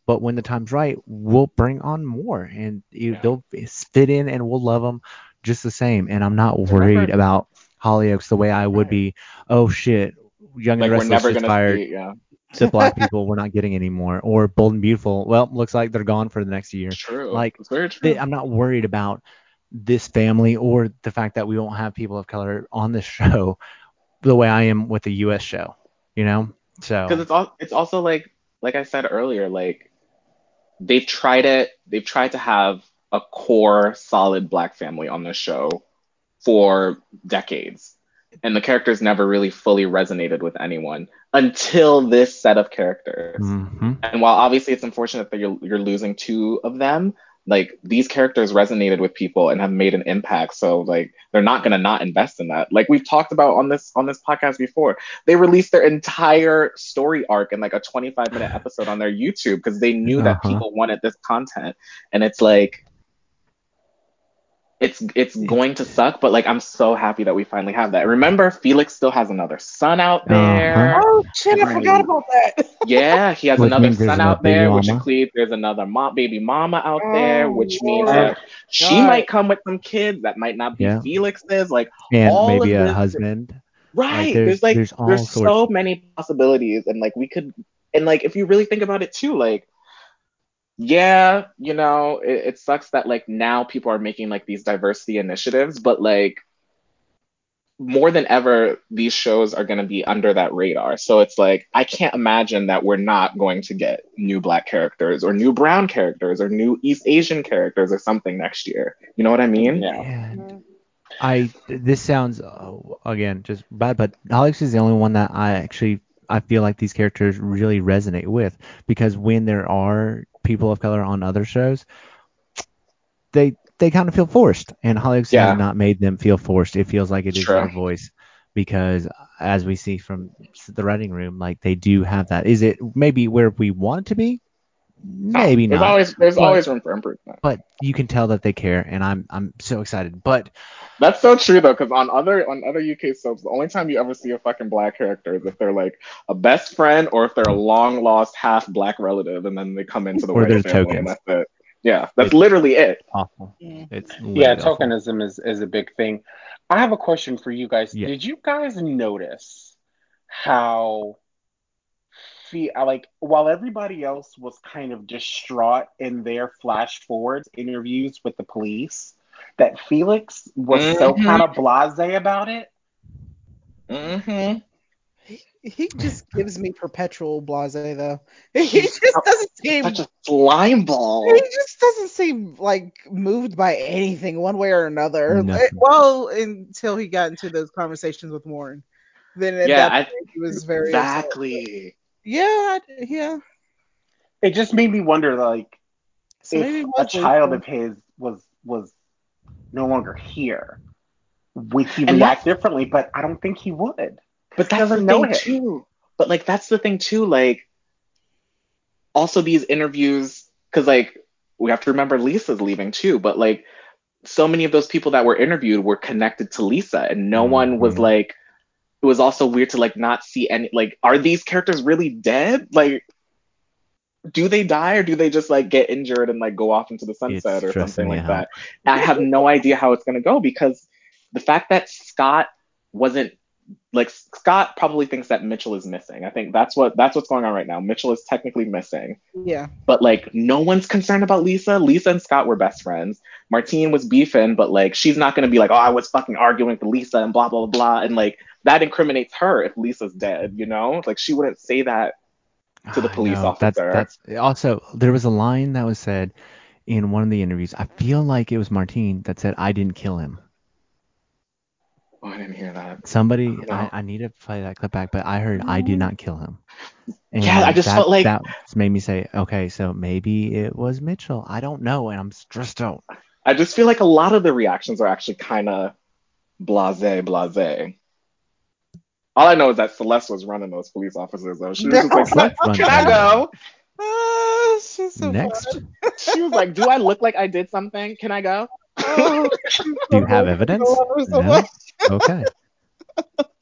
But when the time's right, we'll bring on more, and you, they'll fit in, and we'll love them just the same. And I'm not worried Remember- about Hollyoaks the way I would Right. be. Oh shit, Young Like and Restless is fired. see. Yeah, To black people, we're not getting anymore. Or Bold and Beautiful. Well, looks like they're gone for the next year. true. Like, true. They, I'm not worried about this family or the fact that we won't have people of color on this show the way I am with the U.S. show. You know, so because it's all it's also like like I said earlier, like they've tried it. They've tried to have a core, solid black family on this show for decades, and the characters never really fully resonated with anyone until this set of characters. Mhm. And while obviously it's unfortunate that you're you're losing two of them, like these characters resonated with people and have made an impact. So like they're not gonna not invest in that. Like we've talked about on this on this podcast before, they released their entire story arc in like a 25 minute episode on their YouTube because they knew that Uh-huh. people wanted this content. And it's like it's it's going to suck, but like I'm so happy that we finally have that. Remember, Felix still has another son out there. Uh-huh. Oh shit! I forgot about that. Yeah, he has Which another son out there, which includes there's another mom, baby mama out there, Oh, which means Lord. that she God. might come with some kids that might not be Yeah. Felix's. Like, and maybe a husband. right? there's- there's, like there's there's so many possibilities, and like we could, and like if you really think about it too, like. Yeah, you know, it, it sucks that like now people are making like these diversity initiatives, but like more than ever, these shows are going to be under that radar. So it's like, I can't imagine that we're not going to get new black characters or new brown characters or new East Asian characters or something next year. You know what I mean? Yeah. And I this sounds uh, again just bad, but Alex is the only one that I actually I feel like these characters really resonate with because when there are people of color on other shows, they they kind of feel forced, and Hollyoaks Yeah. has not made them feel forced. It feels like it is True. their voice because as we see from the writing room, like they do have that. Is it maybe where we want it to be? Ah, Maybe There's not always there's But- always room for improvement. but you can tell that they care, and I'm I'm so excited. But That's so true though, because on other on other UK soaps, the only time you ever see a fucking black character is if they're like a best friend or if they're a long lost half black relative, and then they come into the Or white they're family, and that's it. Yeah, that's It's- literally it. awful. It's Yeah, literally awful. tokenism is, is a big thing. I have a question for you guys. Yeah. Did you guys notice how fe- like while everybody else was kind of distraught in their flash forwards interviews with the police, that Felix was so Mhm. kind of blasé about it? Mm-hmm. He just gives me perpetual blase though. He just doesn't seem. Such a slime ball. He just doesn't seem like moved by anything one way or another. Nothing. Well, until he got into those conversations with Warren. Then at Yeah, that I- point, he was very upset. Exactly. Yeah, I- yeah. It just made me wonder, like, So if a child of his was was no longer here, would he And react differently? But I don't think he would. But that's doesn't the know thing him. too. But like that's the thing too. Like also these interviews, because like we have to remember Lisa's leaving too. But like so many of those people that were interviewed were connected to Lisa, and no one was Mhm. like. It was also weird to like not see any like are these characters really dead? Like do they die or do they just like get injured and like go off into the sunset or something like out. that? I have no idea how it's gonna go because the fact that Scott wasn't like Scott probably thinks that Mitchell is missing. I think that's what that's what's going on right now. Mitchell is technically missing, Yeah. but like no one's concerned about Lisa. Lisa and Scott were best friends. Martine was beefing, but like she's not gonna be like, oh, I was fucking arguing with Lisa and blah blah blah blah, and like that incriminates her if Lisa's dead. You know, like she wouldn't say that. to the police know. officer. That's, that's also there was a line that was said in one of the interviews. I feel like it was Martine that said, "I didn't kill him." Oh, I didn't hear that. Somebody, No. I, I need to play that clip back, but I heard, "I did not kill him." And Yeah, I just that, felt like- that made me say, "Okay, so maybe it was Mitchell." I don't know, and I'm stressed out. I just feel like a lot of the reactions are actually kind of blase, blase. All I know is that Celeste was running those police officers, though. She was just like, "Can I go?" Ah, she's so Next, fun. She was like, "Do I look like I did something? Can I go?" Oh, so do you have evidence? I love her so No. Okay.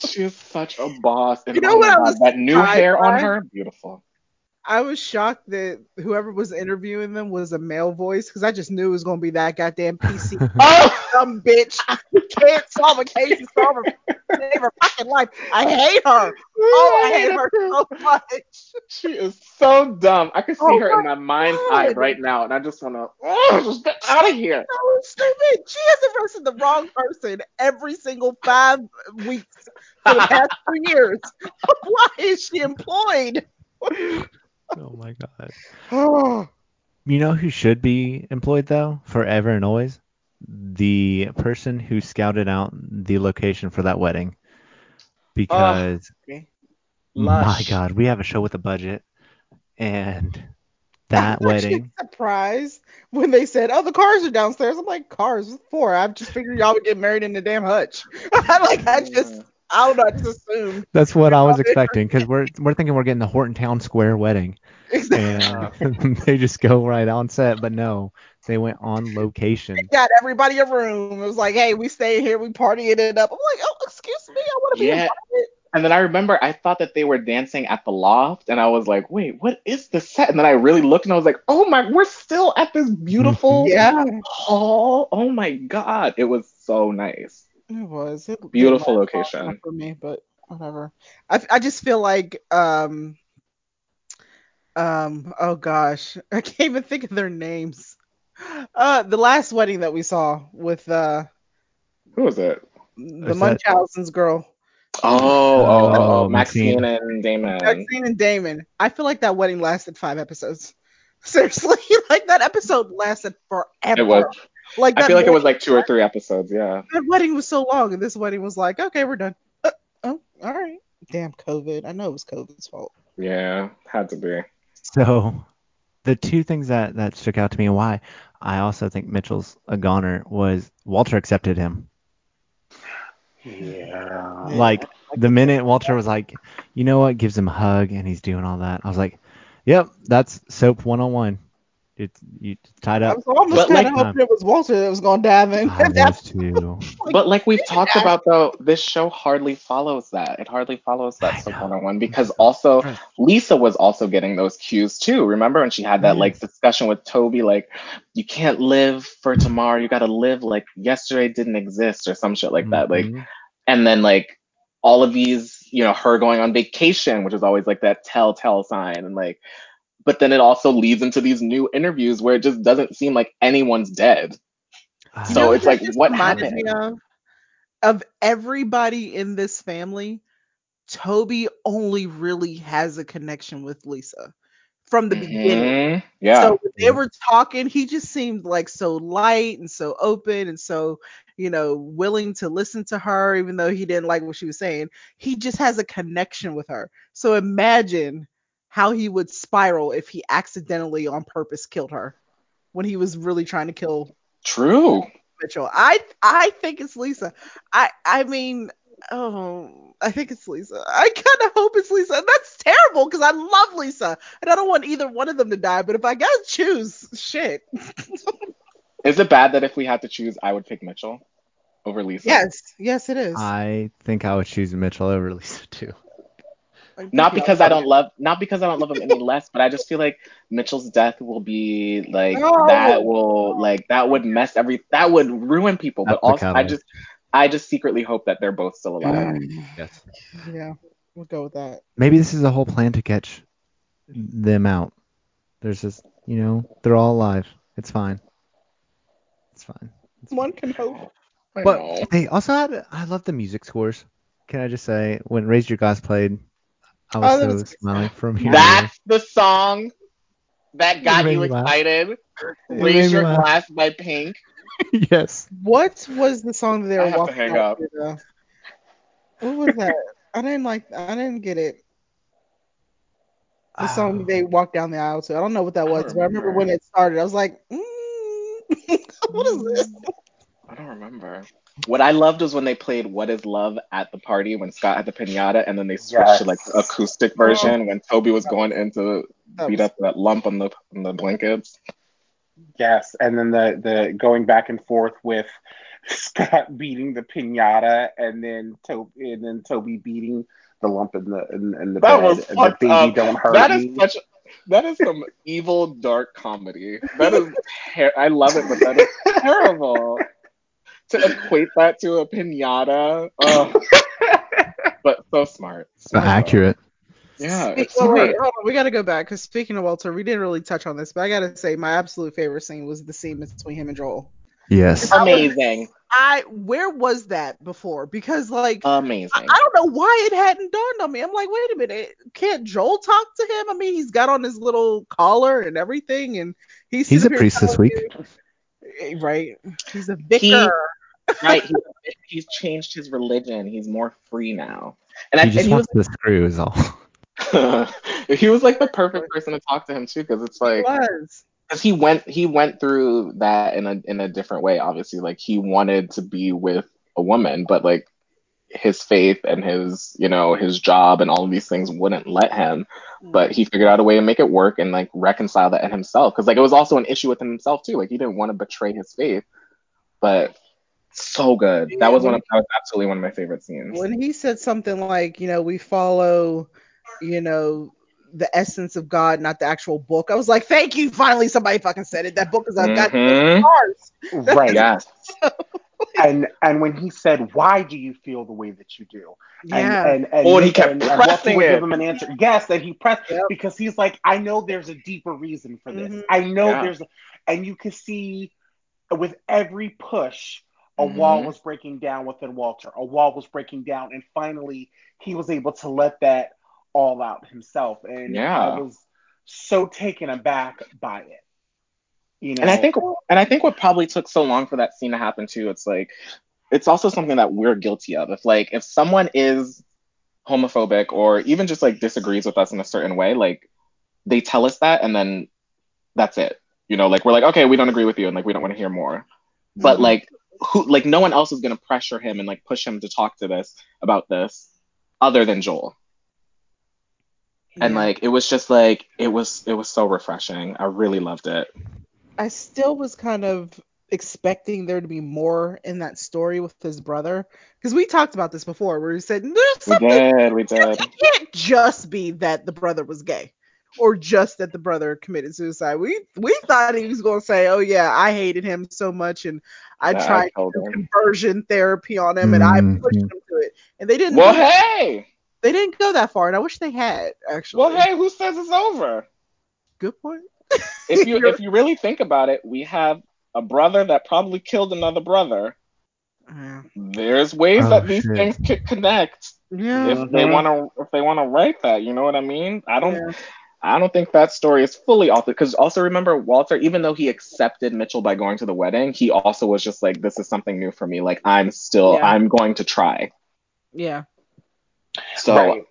She is such a boss. And You know oh what I God, was that new surprised hair on her, beautiful. I was shocked that whoever was interviewing them was a male voice because I just knew it was gonna be that goddamn PC Oh, dumb bitch who can't solve a case and solve her save her fucking life. I hate her. Oh, I hate her so much. She is so dumb. I can see Oh her in my my mind's God. eye right now, and I just want to, oh, just get out of here. That was stupid. She has arrested the wrong person every single five weeks for the past two years. Why is she employed? Oh my god. You know who should be employed though, forever and always? The person who scouted out the location for that wedding. Because ah, my god, we have a show with a budget and that I'm actually wedding surprised when they said, "Oh, the cars are downstairs." I'm like, "Cars? What for?" I just figured y'all would get married in the damn hutch. I'm like I just, I don't know. I just assumed. That's what I was expecting because we're we're thinking we're getting the Horton Town Square wedding, and uh, they just go right on set, but no, they went on location. Got everybody a room. It was like, "Hey, we stay here. We partying it up." I'm like, "Oh, excuse me, I want to be Yeah. invited." And then I remember I thought that they were dancing at the loft, and I was like, wait, what is the set? And then I really looked, and I was like, oh my, we're still at this beautiful Yeah, hall. Oh my god, it was so nice. It was. It Beautiful last long location. for me, but whatever. I, I just feel like, um, um, oh gosh, I can't even think of their names. Uh, the last wedding that we saw with uh Who was it? the Is that- Munchausen's girl, Oh, oh, oh, Oh, oh, Maxine Maxine. and Damon. Maxine and Damon. I feel like that wedding lasted five episodes. Seriously, like that episode lasted forever. It was. Like I feel like it was like two or three episodes. Yeah. that wedding was so long, and this wedding was like, okay, we're done. Uh, oh, all right. Damn COVID. I know it was COVID's fault. Yeah. Had to be. So, the two things that that stuck out to me and why I also think Mitchell's a goner was Walter accepted him. Yeah. Like the minute Walter was like, you know what, gives him a hug and he's doing all that, I was like, yep, that's soap 101. It's you tied I up. was almost But, kind like, of hoping it was Walter that was gonna dive in. I was too. But like we've talked about though, this show hardly follows that. It hardly follows I that Soap know. 101 because also Lisa was also getting those cues too. Remember when she had that like discussion with Toby, like you can't live for tomorrow, you gotta live like yesterday didn't exist or some shit like that. Like Mhm. and then like all of these, you know, her going on vacation, which is always like that telltale sign, and like, but then it also leads into these new interviews where it just doesn't seem like anyone's dead. I So You know know. it's like, what happened? Of? of everybody in this family, Toby only really has a connection with Lisa from the beginning. Mhm. Yeah. So when they were talking, he just seemed like so light and so open and so, you know, willing to listen to her, even though he didn't like what she was saying. He just has a connection with her. So imagine how he would spiral if he accidentally on purpose killed her when he was really trying to kill True. Mitchell. I I think it's Lisa. I I mean, oh, I think it's Lisa. I kind of hope it's Lisa. And that's terrible because I love Lisa and I don't want either one of them to die. But if I gotta choose, shit. Is it bad that if we had to choose, I would pick Mitchell over Lisa? yes, yes, it is. I think I would choose Mitchell over Lisa too. I think Not because I don't love, not because I don't love him any less, but I just feel like Mitchell's death will be like No. that will like that would mess every that would ruin people. That's but the also, I just I just secretly hope that they're both still alive. it. Yes. Yeah, we'll go with that. Maybe this is a whole plan to catch them out. There's just, you know, they're all alive. It's fine. It's fine. It's One can hope. But they also had, I love the music scores. Can I just say, when Raise Your Glass played, I was Oh, that so was- smiling from here. That's the song that got you excited. Raise Your laugh. Glass by Pink. yes. What was the song that they I were have to walking hang up. to. What was that? I didn't like. I didn't get it. The song that they walked down the aisle to. I don't know what that was, don't but I remember remember. when it started. I was like, mm, what is this? I don't remember. What I loved was when they played "What Is Love" at the party when Scott had the pinata, and then they switched Yes. to like the acoustic version oh. when Toby was going in to beat up that lump on the on the blankets. Yes, and then the the going back and forth with Scott beating the pinata, and then Toby and then Toby beating the lump in the in, in the That bed. was the baby don't hurt That is me. such. That is some evil dark comedy. That is. Ter- I love it, but that is terrible. To equate that to a pinata, oh, but so smart. So accurate. Yeah, Speak- it's well, smart. wait, hold on. We got to go back because speaking of Walter, we didn't really touch on this, but I got to say my absolute favorite scene was the scene between him and Joel. Yes. Amazing, I where was that before? Because like amazing. I, I don't know why it hadn't dawned on me. I'm like, wait a minute, can't Joel talk to him? I mean, he's got on his little collar and everything, and he's He's a priest this week. you- eh, right? He's a vicar. Right, he, he's changed his religion. He's more free now, and I He just and he was wants the screw is all. he was like the perfect person to talk to him too, because it's like because he went he went through that in a in a different way. Obviously, like he wanted to be with a woman, but like his faith and his you know his job and all of these things wouldn't let him. Mm. But he figured out a way to make it work and like reconcile that in himself, because like it was also an issue within himself too. Like he didn't want to betray his faith, but so good. Yeah, that was one of that was absolutely one of my favorite scenes. when he said something like, you know, we follow, you know, the essence of God, not the actual book. I was like, thank you. Finally, somebody fucking said it. That book is on goddamn Mhm. stars. right. Yes. And and when he said, "Why do you feel the way that you do?" And, Yeah. And, and, Oh, and he kept and, and pressing would it. give him an answer. Yes, that he pressed Yep. because he's like, I know there's a deeper reason for this. Mhm. I know Yeah. there's, a, and you can see with every push, a Mhm. wall was breaking down within Walter. A wall was breaking down, and finally he was able to let that all out himself. And Yeah. I was so taken aback by it. You know, And I think and I think what probably took so long for that scene to happen too, it's like it's also something that we're guilty of. If like if someone is homophobic or even just like disagrees with us in a certain way, like they tell us that and then that's it. You know, like we're like, okay, we don't agree with you and like we don't want to hear more. But Mhm. like who like no one else is gonna pressure him and like push him to talk to this about this other than Joel. And like it was just like it was it was so refreshing. I really loved it. I still was kind of expecting there to be more in that story with his brother because we talked about this before where he said there's We did, we did. it can't just be that the brother was gay or just that the brother committed suicide we we thought he was going to say oh yeah i hated him so much and i That I tried killed to him. conversion therapy on him and i Mhm. pushed him to it and they didn't Well, go, hey, they didn't go that far and i wish they had actually well, hey, who says it's over? good point If you if you really think about it, we have a brother that probably killed another brother. yeah, There's ways Oh, that these shit. things could connect yeah. if they Mhm. want to if they want to write that. You know what I mean? I don't. Yeah. I don't think that story is fully authentic because also remember Walter, even though he accepted Mitchell by going to the wedding, he also was just like, "This is something new for me. Like I'm still, Yeah. I'm going to try." yeah So Right.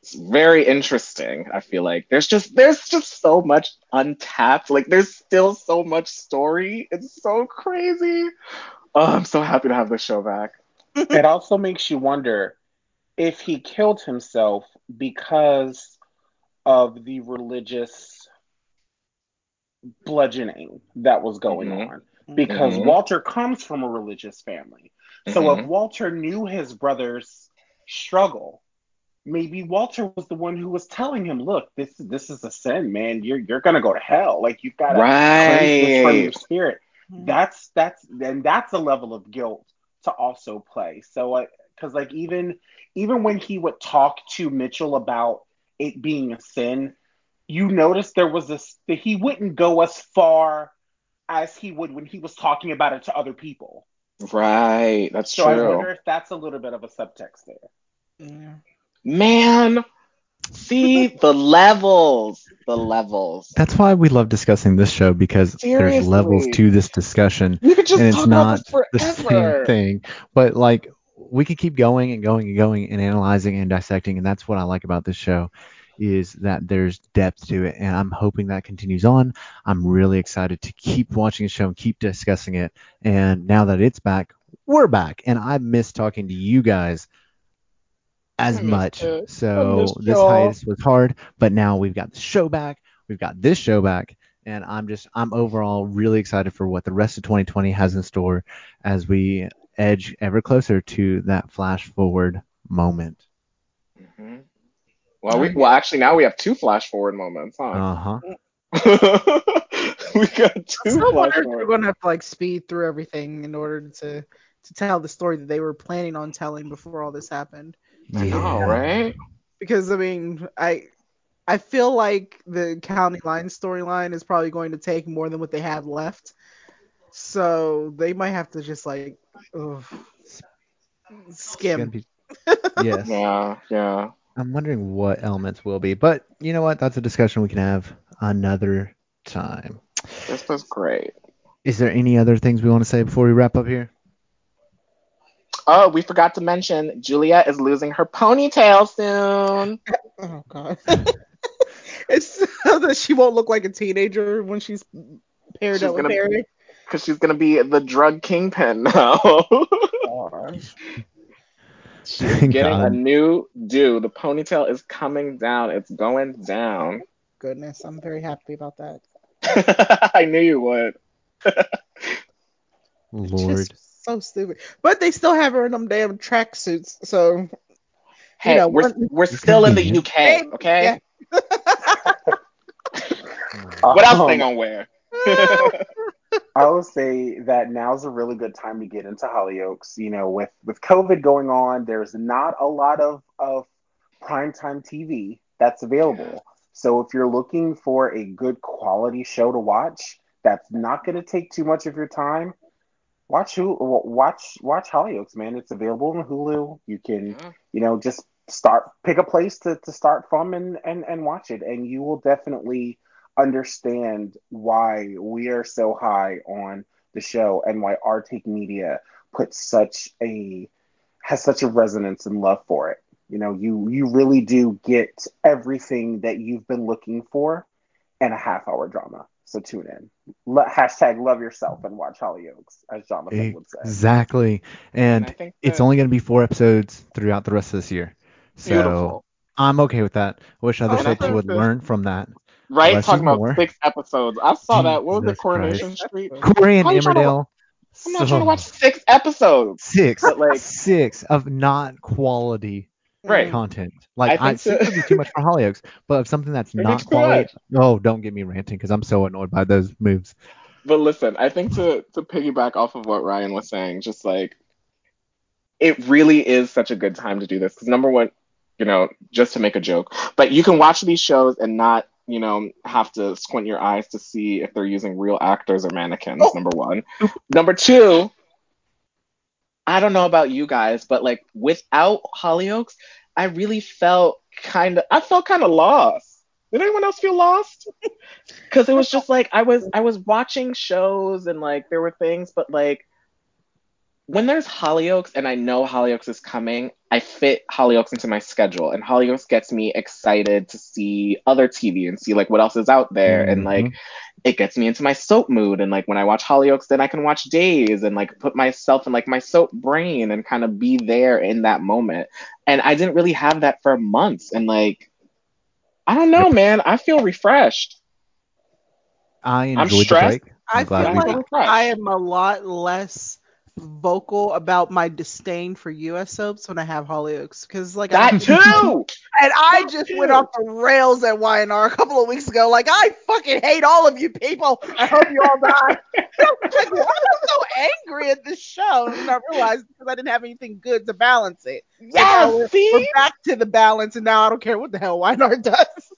it's very interesting. I feel like there's just there's just so much untapped. Like there's still so much story. It's so crazy. Oh, I'm so happy to have the show back. it also makes you wonder if he killed himself because of the religious bludgeoning that was going Mhm. on. Because Mhm. Walter comes from a religious family. So Mhm. if Walter knew his brother's struggle, maybe Walter was the one who was telling him, "Look, this this is a sin, man. You're you're gonna go to hell. Like you've got to cleanse this from your Right. spirit." that's that's and that's a level of guilt to also play so because like even even when he would talk to mitchell about it being a sin you notice there was this that he wouldn't go as far as he would when he was talking about it to other people Right. That's true. so i wonder if that's a little bit of a subtext there yeah Man, see the levels. The levels. That's why we love discussing this show because there's levels to this discussion. You could just and talk it's about not this the same thing. But like we could keep going and going and going and analyzing and dissecting, and that's what I like about this show is that there's depth to it, and I'm hoping that continues on. I'm really excited to keep watching the show and keep discussing it. And now that it's back, we're back, and I miss talking to you guys as much. it. So this y'all. hiatus was hard, but now we've got the show back. We've got this show back, and I'm just I'm overall really excited for what the rest of 2020 has in store as we edge ever closer to that flash forward moment. hmm Well, we, well, actually, now we have two flash forward moments, huh? Uh huh. we got two So flash wonder if forward. we're gonna have to like speed through everything in order to to tell the story that they were planning on telling before all this happened. I know, right? Because I mean, I I feel like the county line storyline is probably going to take more than what they have left. So they might have to just like ugh, skim. yes. Yeah, yeah. I'm wondering what elements will be, but you know what? That's a discussion we can have another time. This was great. Is there any other things we want to say before we wrap up here? Oh, we forgot to mention Julia is losing her ponytail soon. Oh god. it's so that she won't look like a teenager when she's paired She's up with gonna- Harry. Because she's gonna be the drug kingpin now. she's getting a new do. The ponytail is coming down. It's going down. Goodness, I'm very happy about that. I knew you would. Lord. Just so stupid. But they still have her in them damn tracksuits, so Hey, know, we're one- we're still in the. UK, okay? Yeah. What else they Um, gonna wear? I would say that now's a really good time to get into Hollyoaks. You know, with with COVID going on, there's not a lot of of primetime TV that's available. So if you're looking for a good quality show to watch, that's not going to take too much of your time. Watch who watch watch Hollyoaks, man. It's available on Hulu. You can Yeah. you know just start pick a place to, to start from and, and and watch it, and you will definitely understand why we are so high on the show and why our take media puts such a has such a resonance and love for it you know you you really do get everything that you've been looking for in a half hour drama so tune in Le- hashtag love yourself and watch hollyoaks as johnathon would say Exactly. And And I it's only going to be four episodes throughout the rest of this year. So Beautiful. I'm okay with that. I wish other Oh, states would good. learn from that. Right? Less Talking about more. six episodes. I saw that. What was it? Coronation Christ. Street? Corrie and Emmerdale. I'm not trying to watch six episodes. six, but, like- six of not quality Right. content. Like I I, think six would be too much for Hollyoaks, but of something that's It not quality. Oh, don't get me ranting because I'm so annoyed by those moves. But listen, I think to to piggyback off of what Ryan was saying, just like it really is such a good time to do this because number one, you know, just to make a joke, but you can watch these shows and not, you know, have to squint your eyes to see if they're using real actors or mannequins. Oh. Number one. Number two, I don't know about you guys, but like without Hollyoaks, I really felt kind of, I felt kind of lost. Did anyone else feel lost? Because it was just like I was, I was watching shows and like there were things, but like when there's Hollyoaks and I know Hollyoaks is coming, I fit Hollyoaks into my schedule, and Hollyoaks gets me excited to see other TV and see like what else is out there, and mm-hmm. like it gets me into my soap mood, and like when I watch Hollyoaks, then I can watch Days and like put myself in like my soap brain and kind of be there in that moment, and I didn't really have that for months, and like I don't know, man, I feel refreshed. I I'm enjoyed the stressed. break. I I'm glad feel we we- like I am a lot less vocal about my disdain for U.S. soaps when I have Hollyoaks because like I, That too. and I that just too. went off the rails at YNR a couple of weeks ago. Like I fucking hate all of you people. I hope you all die. like, why am I so angry at this show? And I realized because I didn't have anything good to balance it. So Yeah, we're, see? we're back to the balance, and now I don't care what the hell YNR does.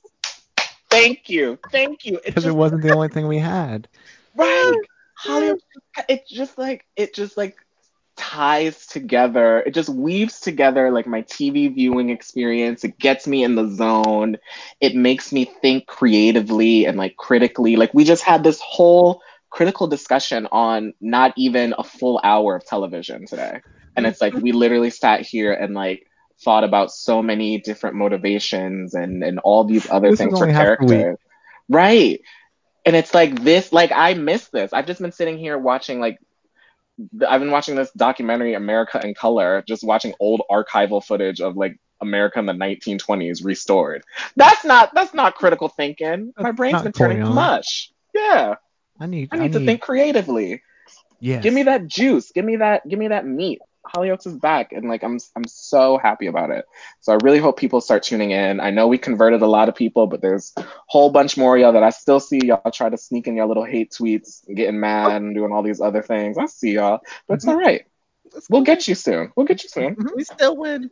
Thank you, thank you. It's because it wasn't the only thing we had. right. Hollyoaks, it just like it just like ties together. It just weaves together like my TV viewing experience. It gets me in the zone. It makes me think creatively and like critically. Like we just had this whole critical discussion on not even a full hour of television today. And it's like we literally sat here and like thought about so many different motivations and and all these other This things for only half the week. characters. Right. And it's like this, like I miss this. I've just been sitting here watching like I've been watching this documentary, America in Color, just watching old archival footage of like America in the 1920s restored. That's not that's not critical thinking. My brain's been turning to mush. Yeah, Yeah, I need. I need to think creatively. yeah Give me that juice. Give me that. Give me that meat. Hollyoaks is back, and like I'm, I'm so happy about it. So I really hope people start tuning in. I know we converted a lot of people, but there's a whole bunch more of y'all that I still see y'all try to sneak in your little hate tweets, getting mad and doing all these other things. I see y'all, but it's mm-hmm. all right. That's We'll get you soon. We'll get you soon. Mm-hmm. We still win.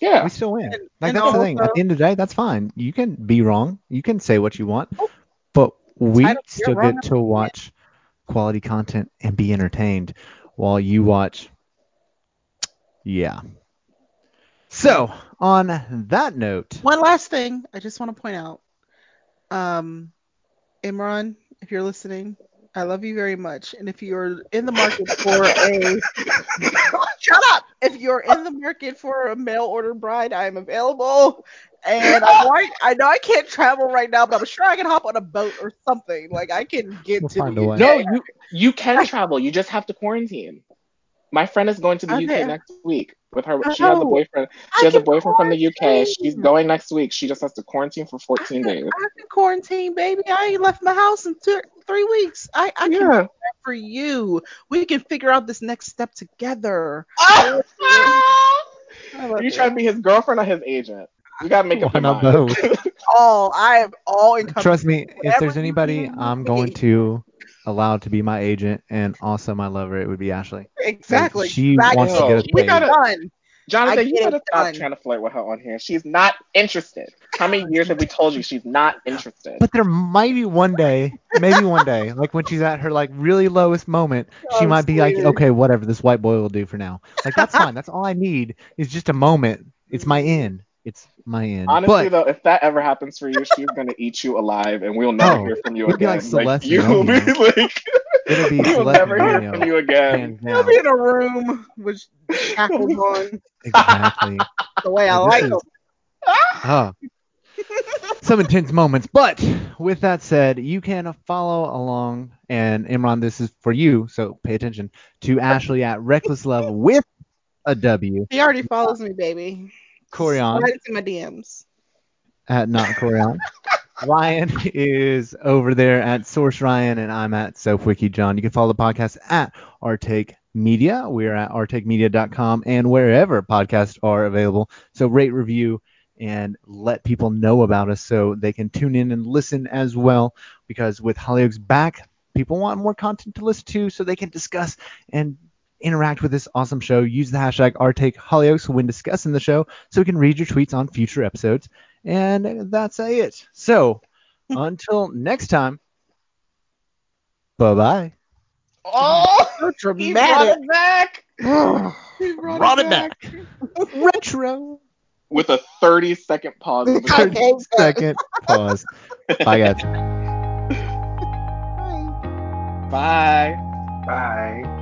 Yeah. We still win. And- Like and that's the thing. At the end of the day, that's fine. You can be wrong. You can say what you want, oh. but we I don't- you're still get to watch quality content and be entertained while you watch. Yeah. So on that note, One last thing I just want to point out. Um, Imran, if you're listening, I love you very much. And if you're in the market for a shut up, if you're in the market for a mail order bride, I am available. And I know I, I know I can't travel right now, but I'm sure I can hop on a boat or something. Like I can get We'll to the a way. UK. No, you you can travel. You just have to quarantine. My friend is going to the Okay. UK next week with her. She has a Oh, boyfriend. I She has a can boyfriend from the UK. She's going next week. She just has to quarantine for 14 days. I can quarantine, baby. I ain't left my house in two, three weeks. I, I can do that for you. We can figure out this next step together. I love Are you you. trying to be his girlfriend or his agent? You gotta make up Why your not mind. both? all I am all in trust me, if there's anybody I'm going to allow to be my agent and also my lover, it would be Ashley. Exactly. She exactly. wants to get us We got done. Johnathon, you gotta stop done. trying to flirt with her on here. She's not interested. How many years have we told you she's not interested? But there might be one day, maybe one day, like when she's at her like really lowest moment, oh, she Oh, might be like, okay, whatever, this white boy will do for now. Like that's fine. That's all I need is just a moment. It's my in. It's my in. Honestly, but though, if that ever happens for you, she's gonna eat you alive, and we'll never Oh, hear from you it'll be again. like Celeste you'll be like, it'll be we will Celeste never hear from you again. hands We'll be in a room with shackles on Exactly. the way I This like is- them. Ah. Some intense moments. But with that said, you can follow along, and Imran, this is for you, so pay attention to Ashley at Reckless Love with a W, He already follows me, baby. Coryon Right into my DMs. at Not Coryon. Ryan is over there at Source Ryan, and I'm at SoapWiki John. You can follow the podcast at Our Take Media. We're at ourtakemedia.com and wherever podcasts are available. So rate, review, and let people know about us so they can tune in and listen as well. Because with Hollyoaks back, people want more content to listen to so they can discuss and interact with this awesome show. Use the hashtag OurTakeHollyoaks when discussing the show so we can read your tweets on future episodes. And that's it. So until next time, bye bye. Oh, So he brought dramatic. it back He Brought it back. Retro. with a 30 second pause. in between. Okay. Second pause. Bye, guys. Bye. Bye. Bye.